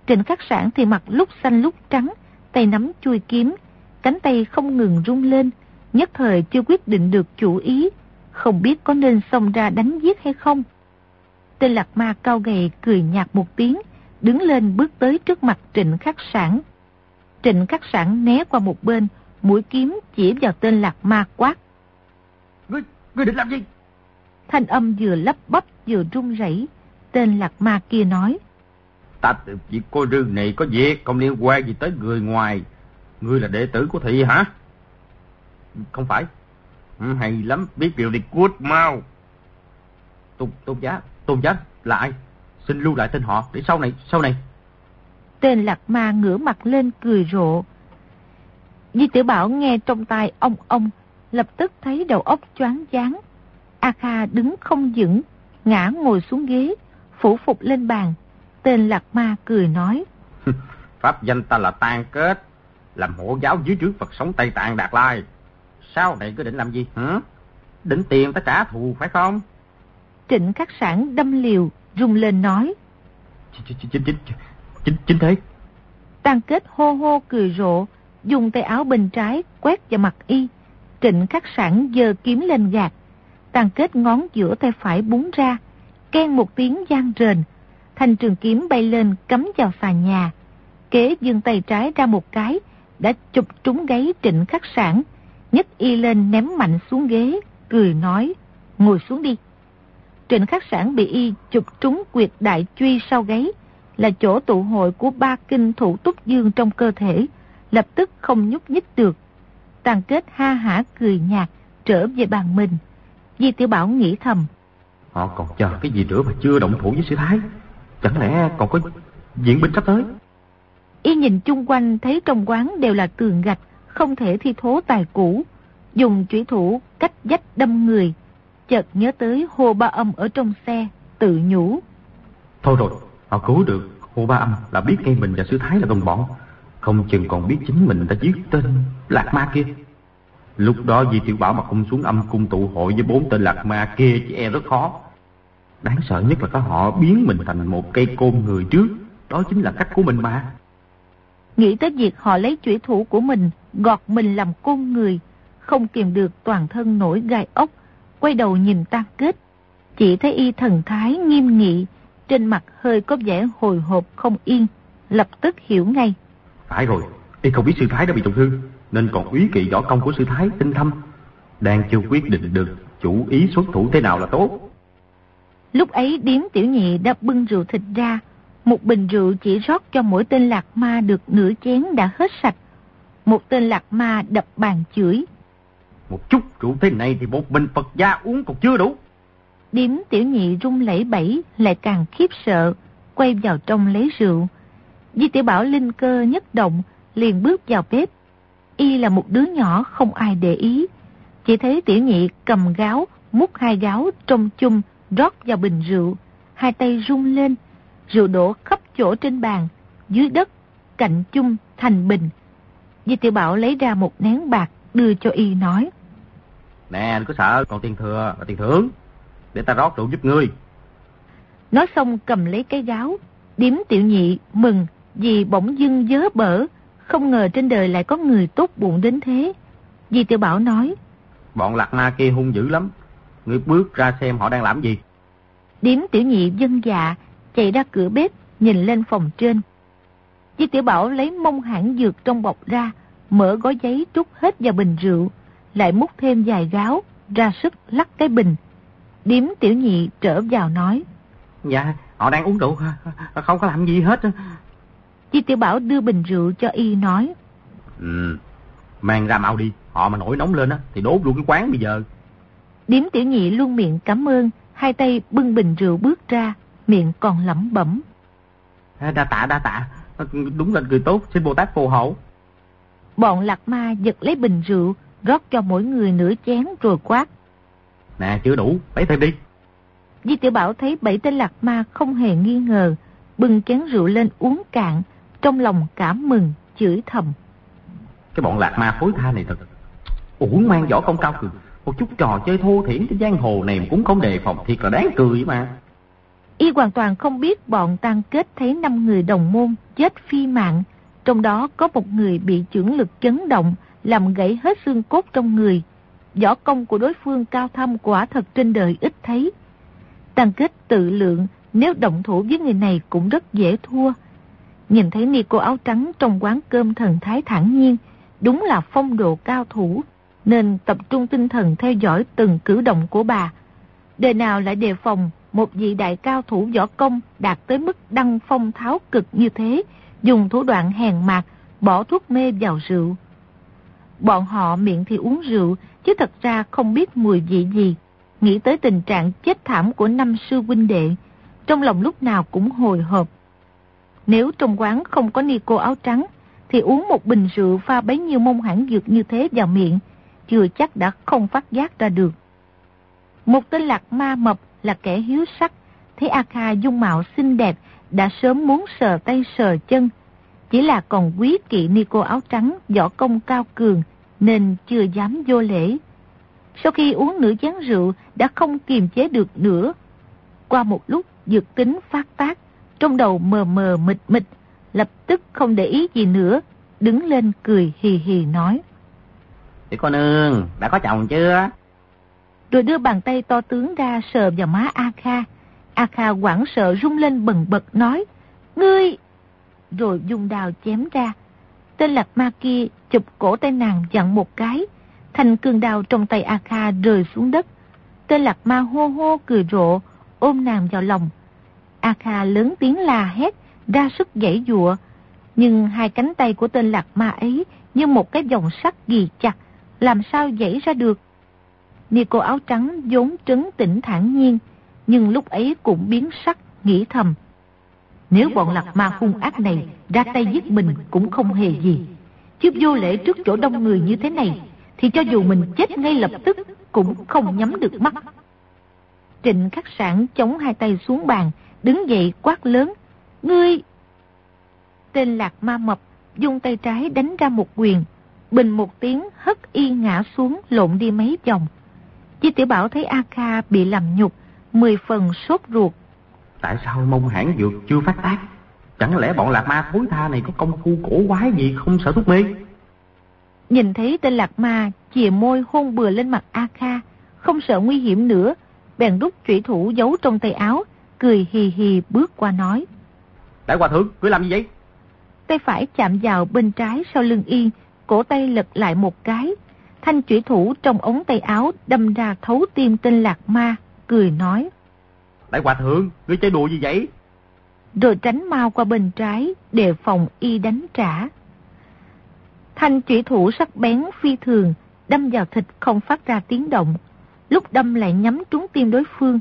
Trịnh khắc sản thì mặt lúc xanh lúc trắng, tay nắm chui kiếm, cánh tay không ngừng rung lên, nhất thời chưa quyết định được chủ ý, không biết có nên xông ra đánh giết hay không. Tên lạc ma cao gầy cười nhạt một tiếng, đứng lên bước tới trước mặt trịnh khắc sản. Trịnh khắc sản né qua một bên, mũi kiếm chỉ vào tên lạc ma quát. Ngươi, ngươi định làm gì? Thanh âm vừa lấp bắp vừa run rẩy. Tên lạc ma kia nói. Ta tự việc cô rương này có việc, không liên quan gì tới người ngoài. Ngươi là đệ tử của thị hả? Không phải. Ừ, hay lắm, biết điều đi cút mau. Tôn, tôn giá, tôn giá là ai? Xin lưu lại tên họ để sau này, sau này. Tên lạc ma ngửa mặt lên cười rộ. Di tiểu Bảo nghe trong tai ông ông, lập tức thấy đầu óc choáng váng. A Kha đứng không vững, ngã ngồi xuống ghế, phủ phục lên bàn. Tên lạc ma cười nói. Pháp danh ta là Tan Kết, làm hộ giáo dưới trướng Phật sống Tây Tạng Đạt Lai. Sau này cứ định làm gì? Hả? Định tiền ta trả thù phải không? Trịnh khắc sản đâm liều, rung lên nói. Chính, chính, chính, chính, chính thế. Tăng kết hô hô cười rộ, dùng tay áo bên trái quét vào mặt y. Trịnh khắc sản giơ kiếm lên gạt. Tăng kết ngón giữa tay phải búng ra, ken một tiếng gian rền. Thanh trường kiếm bay lên cắm vào xà nhà. Kế dương tay trái ra một cái, đã chụp trúng gáy trịnh khắc sản. nhấc y lên ném mạnh xuống ghế, cười nói, ngồi xuống đi. Trịnh khắc sản bị y chụp trúng quyệt đại truy sau gáy, là chỗ tụ hội của ba kinh thủ túc dương trong cơ thể, lập tức không nhúc nhích được. Tàn kết ha hả cười nhạt, trở về bàn mình. Di tiểu Bảo nghĩ thầm. Họ còn chờ cái gì nữa mà chưa động thủ với sư thái? Chẳng lẽ còn có diễn binh sắp tới? Y nhìn chung quanh thấy trong quán đều là tường gạch, không thể thi thố tài cũ. Dùng chủy thủ cách dách đâm người. Chợt nhớ tới hồ ba âm ở trong xe, tự nhủ. Thôi rồi, họ cứu được hồ ba âm là biết ngay mình và sư thái là đồng bọn. Không chừng còn biết chính mình đã giết tên lạc ma kia. Lúc đó Di Tiểu Bảo mà không xuống âm cung tụ hội với bốn tên lạc ma kia chỉ e rất khó. Đáng sợ nhất là có họ biến mình thành một cây côn người trước. Đó chính là cách của mình mà. Nghĩ tới việc họ lấy chủy thủ của mình, gọt mình làm côn người, không kiềm được toàn thân nổi gai ốc, quay đầu nhìn tan kết. Chỉ thấy y thần thái nghiêm nghị, trên mặt hơi có vẻ hồi hộp không yên, lập tức hiểu ngay. Phải rồi, y không biết sư thái đã bị trọng thương, nên còn úy kỵ võ công của sư thái tinh thâm. Đang chưa quyết định được chủ ý xuất thủ thế nào là tốt. Lúc ấy điếm tiểu nhị đã bưng rượu thịt ra, một bình rượu chỉ rót cho mỗi tên lạc ma được nửa chén đã hết sạch. Một tên lạc ma đập bàn chửi. Một chút rượu thế này thì một bình Phật gia uống còn chưa đủ. Điếm tiểu nhị rung lẫy bẫy lại càng khiếp sợ, quay vào trong lấy rượu. Di tiểu bảo linh cơ nhất động, liền bước vào bếp. Y là một đứa nhỏ không ai để ý. Chỉ thấy tiểu nhị cầm gáo, múc hai gáo trong chung, rót vào bình rượu. Hai tay rung lên, rượu đổ khắp chỗ trên bàn, dưới đất, cạnh chung, thành bình. Di tiểu bảo lấy ra một nén bạc, đưa cho y nói. Nè, đừng có sợ, còn tiền thừa và tiền thưởng. Để ta rót rượu giúp ngươi. Nói xong cầm lấy cái gáo, điếm tiểu nhị mừng vì bỗng dưng dớ bở, không ngờ trên đời lại có người tốt bụng đến thế. Di tiểu bảo nói. Bọn lạc ma kia hung dữ lắm. Ngươi bước ra xem họ đang làm gì. Điếm tiểu nhị dân dạ, chạy ra cửa bếp, nhìn lên phòng trên. Di tiểu bảo lấy mông hãng dược trong bọc ra, mở gói giấy trút hết vào bình rượu, lại múc thêm vài gáo, ra sức lắc cái bình. Điếm tiểu nhị trở vào nói. Dạ, họ đang uống rượu, không có làm gì hết. Di Tiểu Bảo đưa bình rượu cho y nói. Ừ, mang ra mau đi, họ mà nổi nóng lên á thì đốt luôn cái quán bây giờ. Điếm Tiểu Nhị luôn miệng cảm ơn, hai tay bưng bình rượu bước ra, miệng còn lẩm bẩm. Đa tạ, đa tạ, đúng là người tốt, xin Bồ Tát phù hộ. Bọn lạc ma giật lấy bình rượu, rót cho mỗi người nửa chén rồi quát. Nè, chưa đủ, lấy thêm đi. Di Tiểu Bảo thấy bảy tên lạc ma không hề nghi ngờ, bưng chén rượu lên uống cạn, trong lòng cảm mừng, chửi thầm. Cái bọn lạc ma phối tha này thật, uổng mang võ công cao cường, một chút trò chơi thô thiển trên giang hồ này cũng không đề phòng thiệt là đáng cười mà. Y hoàn toàn không biết bọn tan kết thấy năm người đồng môn chết phi mạng, trong đó có một người bị chưởng lực chấn động, làm gãy hết xương cốt trong người. Võ công của đối phương cao thâm quả thật trên đời ít thấy. Tăng kết tự lượng, nếu động thủ với người này cũng rất dễ thua. Nhìn thấy ni cô áo trắng trong quán cơm thần thái thản nhiên, đúng là phong độ cao thủ, nên tập trung tinh thần theo dõi từng cử động của bà. Đời nào lại đề phòng một vị đại cao thủ võ công đạt tới mức đăng phong tháo cực như thế, dùng thủ đoạn hèn mạc bỏ thuốc mê vào rượu. Bọn họ miệng thì uống rượu, chứ thật ra không biết mùi vị gì. Nghĩ tới tình trạng chết thảm của năm sư huynh đệ, trong lòng lúc nào cũng hồi hộp. Nếu trong quán không có ni cô áo trắng, thì uống một bình rượu pha bấy nhiêu mông hãng dược như thế vào miệng, chưa chắc đã không phát giác ra được. Một tên lạc ma mập là kẻ hiếu sắc, thấy A Kha dung mạo xinh đẹp, đã sớm muốn sờ tay sờ chân. Chỉ là còn quý kỵ ni cô áo trắng, võ công cao cường, nên chưa dám vô lễ. Sau khi uống nửa chén rượu, đã không kiềm chế được nữa. Qua một lúc, dược tính phát tác, trong đầu mờ mờ mịt mịt, lập tức không để ý gì nữa, đứng lên cười hì hì nói. Chị cô nương, đã có chồng chưa? Rồi đưa bàn tay to tướng ra sờ vào má A Kha. A Kha quảng sợ rung lên bần bật nói, Ngươi! Rồi dùng đào chém ra. Tên lạc ma kia chụp cổ tay nàng dặn một cái. Thành cương đào trong tay A Kha rơi xuống đất. Tên lạc ma hô hô cười rộ, ôm nàng vào lòng. A Kha lớn tiếng la hét, ra sức giãy dụa. Nhưng hai cánh tay của tên lạc ma ấy như một cái vòng sắt ghi chặt, làm sao giãy ra được. Ni cô áo trắng vốn trấn tĩnh thản nhiên, nhưng lúc ấy cũng biến sắc, nghĩ thầm. Nếu bọn lạc ma hung ác này ra tay giết mình cũng không hề gì. Chứ vô lễ trước chỗ đông người như thế này, thì cho dù mình chết ngay lập tức cũng không nhắm được mắt. Trịnh khắc sản chống hai tay xuống bàn, đứng dậy quát lớn. Ngươi! Tên lạc ma mập dùng tay trái đánh ra một quyền, bình một tiếng hất y ngã xuống lộn đi mấy vòng. Chi tiểu bảo thấy A Kha bị làm nhục, mười phần sốt ruột. Tại sao mông hãng dược chưa phát tác? Chẳng lẽ bọn lạc ma thối tha này có công phu cổ quái gì không sợ thuốc mê? Nhìn thấy tên lạc ma chìa môi hôn bừa lên mặt A Kha, không sợ nguy hiểm nữa, bèn rút trụy thủ giấu trong tay áo, cười hì hì bước qua nói. Đại hòa thượng, cứ làm gì vậy? Tay phải chạm vào bên trái sau lưng y, cổ tay lật lại một cái. Thanh trụy thủ trong ống tay áo đâm ra thấu tim tên lạc ma, cười nói. Đại hòa thượng, ngươi chơi đùa gì vậy? Rồi tránh mau qua bên trái, để phòng y đánh trả. Thanh chỉ thủ sắc bén phi thường, đâm vào thịt không phát ra tiếng động. Lúc đâm lại nhắm trúng tim đối phương.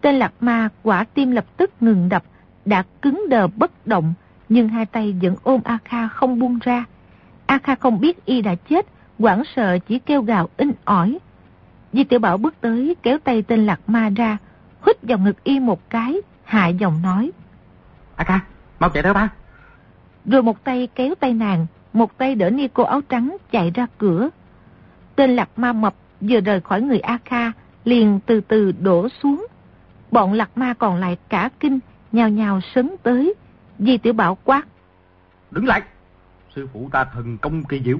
Tên lạc ma quả tim lập tức ngừng đập, đã cứng đờ bất động, nhưng hai tay vẫn ôm A Kha không buông ra. A Kha không biết y đã chết, quảng sợ chỉ kêu gào in ỏi. Di tiểu Bảo bước tới kéo tay tên lạc ma ra, hít vào ngực y một cái, hạ giọng nói. A Kha, mau chạy theo ta. Rồi một tay kéo tay nàng, một tay đỡ ni cô áo trắng chạy ra cửa. Tên lạc ma mập vừa rời khỏi người A Kha, liền từ từ đổ xuống. Bọn lạc ma còn lại cả kinh, nhào nhào sấn tới. Di tiểu Bảo quát. Đứng lại, sư phụ ta thần công kỳ diệu.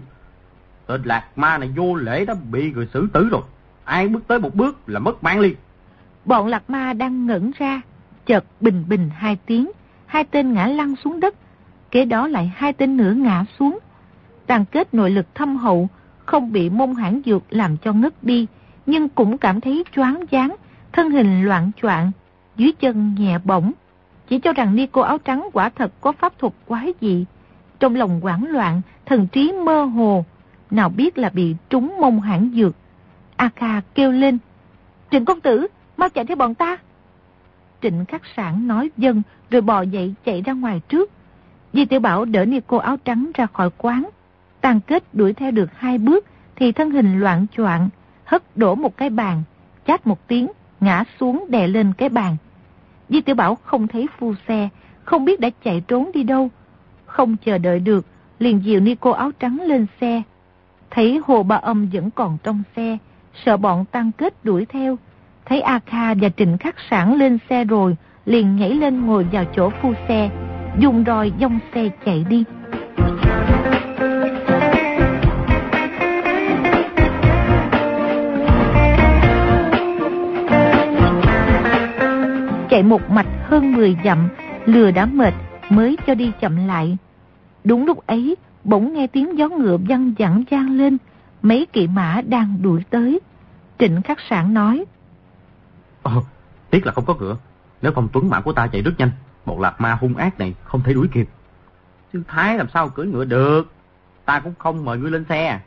Tên lạc ma này vô lễ đã bị người xử tử rồi. Ai bước tới một bước là mất mạng liền. Bọn lạc ma đang ngẩn ra, chợt bình bình hai tiếng, hai tên ngã lăn xuống đất, kế đó lại hai tên nữa ngã xuống. Tàn kết nội lực thâm hậu, không bị mông hãng dược làm cho ngất đi, nhưng cũng cảm thấy choáng váng, thân hình loạn choạng, dưới chân nhẹ bổng. chỉ cho rằng ni cô áo trắng quả thật có pháp thuật quái dị. Trong lòng quảng loạn, thần trí mơ hồ, nào biết là bị trúng mông hãng dược. A Kha kêu lên, Trịnh công tử, mau chạy theo bọn ta. Trịnh khắc sản nói dân, rồi bò dậy chạy ra ngoài trước. Di tiểu Bảo đỡ cô áo trắng ra khỏi quán. Tàn kết đuổi theo được hai bước, thì thân hình loạn choạng hất đổ một cái bàn, chát một tiếng, ngã xuống đè lên cái bàn. Di tiểu Bảo không thấy phu xe, không biết đã chạy trốn đi đâu. Không chờ đợi được, liền dìu cô áo trắng lên xe. Thấy Hồ Ba Âm vẫn còn trong xe, sợ bọn tăng kết đuổi theo. Thấy A Kha và Trịnh Khắc Sản lên xe rồi, liền nhảy lên ngồi vào chỗ phu xe, dùng roi dông xe chạy đi. Chạy một mạch hơn 10 dặm, lừa đã mệt mới cho đi chậm lại. Đúng lúc ấy, bỗng nghe tiếng gió ngựa văng vẳng vang lên, mấy kỵ mã đang đuổi tới. Trịnh khắc sản nói. Ờ, tiếc là không có cửa Nếu không tuấn mã của ta chạy rất nhanh, một lạc ma hung ác này không thể đuổi kịp. Sư Thái làm sao cưỡi ngựa được, ta cũng không mời ngươi lên xe.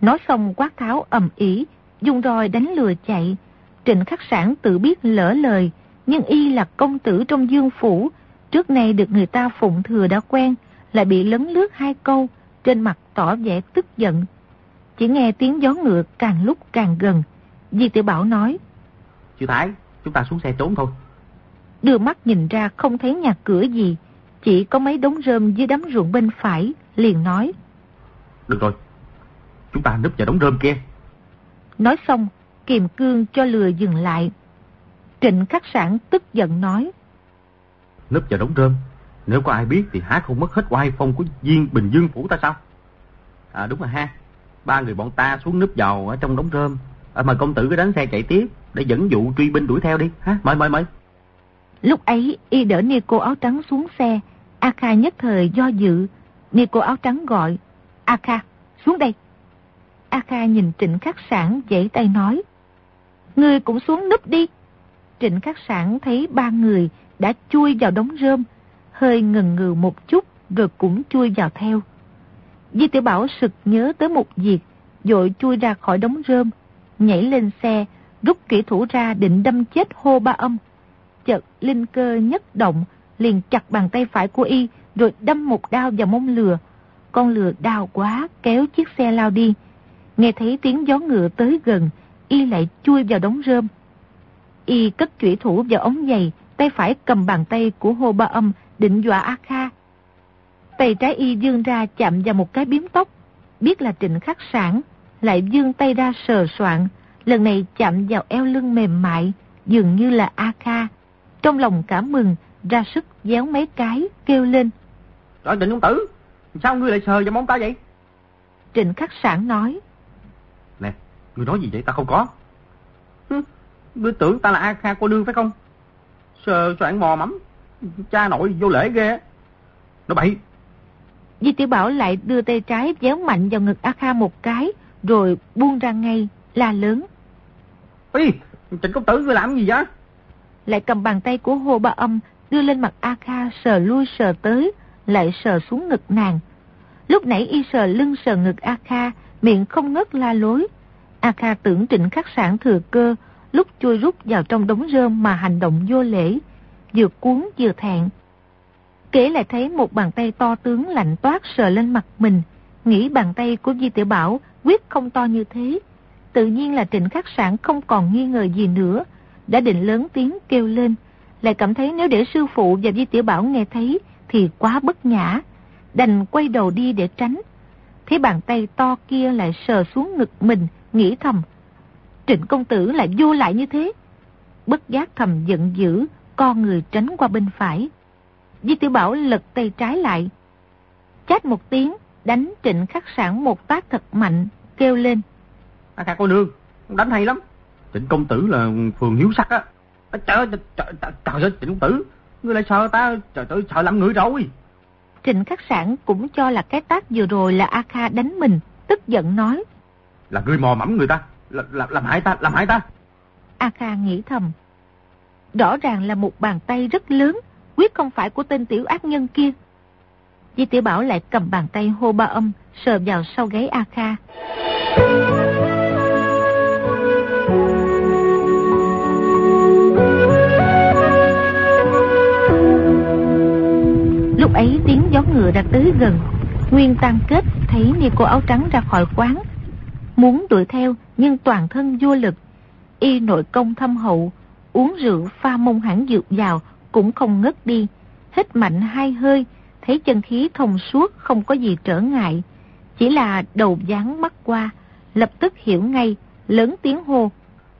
Nói xong quát tháo ầm ỉ, dùng roi đánh lừa chạy. Trịnh khắc sản tự biết lỡ lời, nhưng y là công tử trong dương phủ, trước nay được người ta phụng thừa đã quen, lại bị lấn lướt hai câu, trên mặt tỏ vẻ tức giận. Chỉ nghe tiếng gió ngựa càng lúc càng gần. Di tiểu Bảo nói. Sư Thái, chúng ta xuống xe trốn thôi. Đưa mắt nhìn ra không thấy nhà cửa gì, chỉ có mấy đống rơm dưới đám ruộng bên phải, liền nói. Được rồi, chúng ta núp vào đống rơm kia. Nói xong, kiềm cương cho lừa dừng lại. Trịnh khắc sản tức giận nói. Núp vào đống rơm, nếu có ai biết thì há không mất hết oai phong của viên Bình Dương Phủ ta sao? À đúng rồi ha, ba người bọn ta xuống núp vào ở trong đống rơm. À, mời công tử cứ đánh xe chạy tiếp để dẫn dụ truy binh đuổi theo đi. ha Mời mời mời. Lúc ấy, y đỡ ni cô áo trắng xuống xe. A Kha nhất thời do dự. Ni cô áo trắng gọi. A Kha, xuống đây. A Kha nhìn Trịnh Khắc Sản dãy tay nói. Người cũng xuống núp đi. Trịnh Khắc Sản thấy ba người đã chui vào đống rơm, hơi ngần ngừ một chút rồi cũng chui vào theo. Di tiểu Bảo sực nhớ tới một việc, dội chui ra khỏi đống rơm, nhảy lên xe, rút kỹ thủ ra định đâm chết hô ba âm. Chợt linh cơ nhất động, liền chặt bàn tay phải của y, rồi đâm một đao vào mông lừa. Con lừa đau quá, kéo chiếc xe lao đi. Nghe thấy tiếng gió ngựa tới gần, y lại chui vào đống rơm. Y cất chủy thủ vào ống giày, tay phải cầm bàn tay của hô ba âm, định dọa A Kha. Tay trái y dương ra chạm vào một cái biếm tóc, biết là trịnh khắc sản, lại dương tay ra sờ soạn, lần này chạm vào eo lưng mềm mại, dường như là A Kha. Trong lòng cảm mừng, ra sức déo mấy cái, kêu lên. Trời trịnh công tử, sao ngươi lại sờ vào móng ta vậy? Trịnh khắc sản nói. Nè, ngươi nói gì vậy ta không có. Hừ, ngươi tưởng ta là A Kha cô nương phải không? Sờ soạn mò mắm, cha nội vô lễ ghê. Nó bậy. Di Tiểu Bảo lại đưa tay trái déo mạnh vào ngực A Kha một cái, rồi buông ra ngay, la lớn. Ê, Trịnh công tử ngươi làm gì vậy? Lại cầm bàn tay của Hồ Ba Âm đưa lên mặt A Kha sờ lui sờ tới, lại sờ xuống ngực nàng. Lúc nãy y sờ lưng sờ ngực A Kha, miệng không ngớt la lối. A Kha tưởng trịnh khắc sản thừa cơ, lúc chui rút vào trong đống rơm mà hành động vô lễ, vừa cuốn vừa thẹn. Kể lại thấy một bàn tay to tướng lạnh toát sờ lên mặt mình, nghĩ bàn tay của Di Tiểu Bảo quyết không to như thế. Tự nhiên là trịnh khắc sản không còn nghi ngờ gì nữa, đã định lớn tiếng kêu lên, lại cảm thấy nếu để sư phụ và Di Tiểu Bảo nghe thấy thì quá bất nhã, đành quay đầu đi để tránh. Thấy bàn tay to kia lại sờ xuống ngực mình, nghĩ thầm, trịnh công tử lại vô lại như thế. Bất giác thầm giận dữ, con người tránh qua bên phải. Di Tiểu Bảo lật tay trái lại. Chát một tiếng, đánh trịnh khắc sản một tác thật mạnh, kêu lên. À, cô nương, đánh hay lắm. Trịnh công tử là phường hiếu sắc á. À, trời ơi, trời, trời, trời ơi, trịnh công tử, ngươi lại sợ ta, trời ơi, sợ làm người rồi. Trịnh khắc sản cũng cho là cái tác vừa rồi là A Kha đánh mình, tức giận nói. Là ngươi mò mẫm người ta, là, là, làm hại ta, làm hại ta. A Kha nghĩ thầm. Rõ ràng là một bàn tay rất lớn, quyết không phải của tên tiểu ác nhân kia. Di tiểu Bảo lại cầm bàn tay hô ba âm, sờ vào sau gáy A Kha. Lúc ấy tiếng gió ngựa đã tới gần, Nguyên Tăng Kết thấy ni cô áo trắng ra khỏi quán. Muốn đuổi theo nhưng toàn thân vô lực. Y nội công thâm hậu, uống rượu pha mông hẳn dược vào cũng không ngất đi. Hít mạnh hai hơi, thấy chân khí thông suốt không có gì trở ngại. Chỉ là đầu dáng mắt qua, lập tức hiểu ngay, lớn tiếng hô.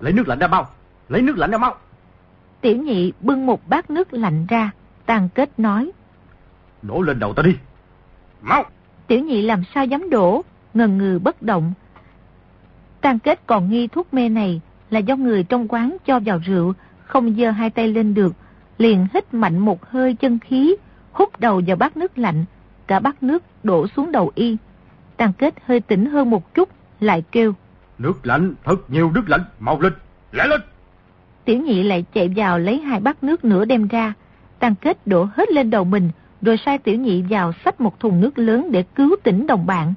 Lấy nước lạnh ra mau, lấy nước lạnh ra mau. Tiểu nhị bưng một bát nước lạnh ra, tàn kết nói. Đổ lên đầu ta đi, mau. Tiểu nhị làm sao dám đổ, ngần ngừ bất động. Tàn kết còn nghi thuốc mê này là do người trong quán cho vào rượu, không dơ hai tay lên được, liền hít mạnh một hơi chân khí, hút đầu vào bát nước lạnh, cả bát nước đổ xuống đầu y. Tàn kết hơi tỉnh hơn một chút, lại kêu. Nước lạnh, thật nhiều nước lạnh, mau lên, lẹ lên. Tiểu nhị lại chạy vào lấy hai bát nước nữa đem ra, tàn kết đổ hết lên đầu mình, rồi sai tiểu nhị vào xách một thùng nước lớn để cứu tỉnh đồng bạn.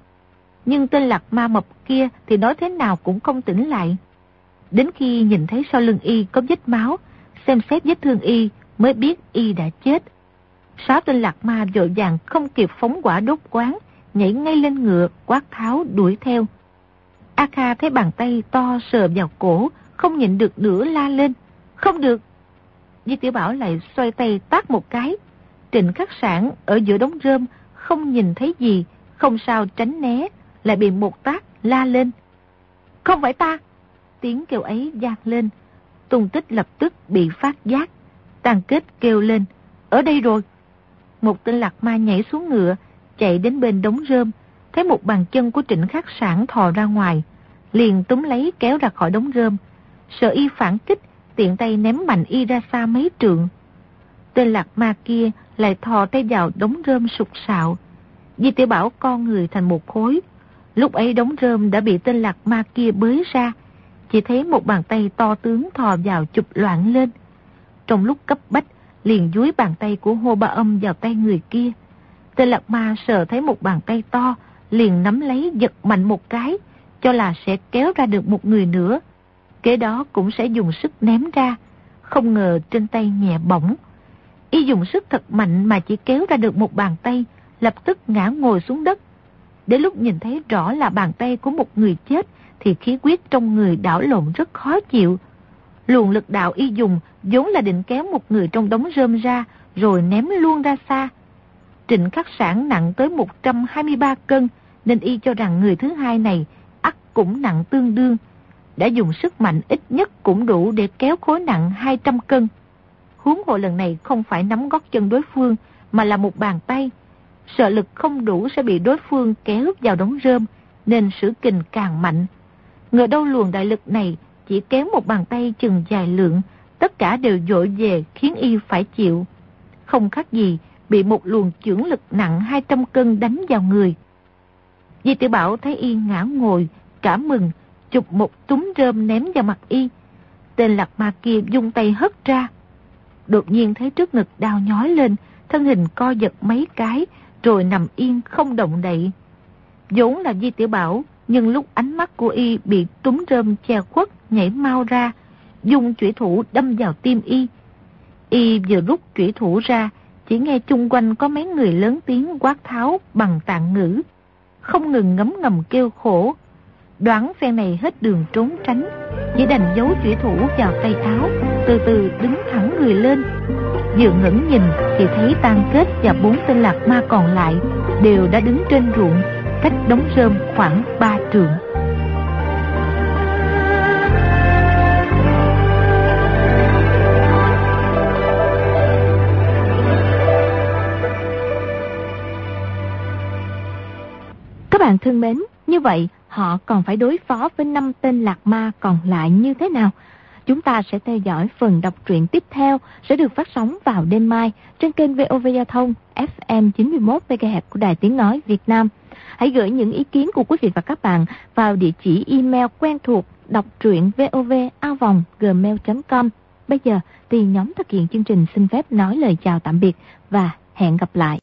Nhưng tên lạc ma mập kia thì nói thế nào cũng không tỉnh lại. Đến khi nhìn thấy sau lưng y có vết máu, xem xét vết thương y mới biết y đã chết. Sáu tên lạc ma vội vàng không kịp phóng quả đốt quán, nhảy ngay lên ngựa, quát tháo đuổi theo. A Kha thấy bàn tay to sờ vào cổ, không nhịn được nữa la lên. Không được. Di Tiểu Bảo lại xoay tay tát một cái. Trịnh khắc sản ở giữa đống rơm, không nhìn thấy gì, không sao tránh né, lại bị một tác la lên. Không phải ta! Tiếng kêu ấy gian lên. Tùng tích lập tức bị phát giác. Tàn kết kêu lên. Ở đây rồi. Một tên lạc ma nhảy xuống ngựa, chạy đến bên đống rơm, thấy một bàn chân của trịnh khắc sản thò ra ngoài, liền túm lấy kéo ra khỏi đống rơm. Sợ y phản kích, tiện tay ném mạnh y ra xa mấy trượng. Tên lạc ma kia lại thò tay vào đống rơm sụt sạo. Di tiểu bảo con người thành một khối. Lúc ấy đống rơm đã bị tên lạc ma kia bới ra, chỉ thấy một bàn tay to tướng thò vào chụp loạn lên. Trong lúc cấp bách, liền dúi bàn tay của hô ba âm vào tay người kia. Tên lạc ma sợ thấy một bàn tay to, liền nắm lấy giật mạnh một cái, cho là sẽ kéo ra được một người nữa. Kế đó cũng sẽ dùng sức ném ra, không ngờ trên tay nhẹ bỏng. Y dùng sức thật mạnh mà chỉ kéo ra được một bàn tay, lập tức ngã ngồi xuống đất. Đến lúc nhìn thấy rõ là bàn tay của một người chết, thì khí quyết trong người đảo lộn rất khó chịu. Luồng lực đạo y dùng vốn là định kéo một người trong đống rơm ra, rồi ném luôn ra xa. Trịnh khắc sản nặng tới 123 cân, nên y cho rằng người thứ hai này ắt cũng nặng tương đương. Đã dùng sức mạnh ít nhất cũng đủ để kéo khối nặng 200 cân. Huống hộ lần này không phải nắm gót chân đối phương, mà là một bàn tay. Sợ lực không đủ sẽ bị đối phương kéo vào đống rơm, nên sử kình càng mạnh. Ngờ đâu luồng đại lực này chỉ kéo một bàn tay chừng dài lượng, tất cả đều dội về khiến y phải chịu. Không khác gì bị một luồng chưởng lực nặng 200 cân đánh vào người. Di tiểu Bảo thấy y ngã ngồi, cả mừng, chụp một túm rơm ném vào mặt y. Tên lạc ma kia dung tay hất ra. Đột nhiên thấy trước ngực đau nhói lên, thân hình co giật mấy cái, rồi nằm yên không động đậy. vốn là Di Tiểu Bảo, nhưng lúc ánh mắt của y bị túm rơm che khuất, nhảy mau ra, dùng chủy thủ đâm vào tim y. Y vừa rút chủy thủ ra, chỉ nghe chung quanh có mấy người lớn tiếng quát tháo bằng tạng ngữ, không ngừng ngấm ngầm kêu khổ. Đoán phen này hết đường trốn tránh, chỉ đành giấu chủy thủ vào tay áo, từ từ đứng thẳng người lên. Vừa ngẩng nhìn thì thấy tan kết và bốn tên lạc ma còn lại đều đã đứng trên ruộng, cách đống rơm khoảng ba trượng. Các bạn thân mến, như vậy họ còn phải đối phó với năm tên lạc ma còn lại như thế nào? Chúng ta sẽ theo dõi phần đọc truyện tiếp theo sẽ được phát sóng vào đêm mai trên kênh VOV Giao thông FM 91 MHz của Đài Tiếng Nói Việt Nam. Hãy gửi những ý kiến của quý vị và các bạn vào địa chỉ email quen thuộc đọc truyện vovavonggmail.com Bây giờ thì nhóm thực hiện chương trình xin phép nói lời chào tạm biệt và hẹn gặp lại.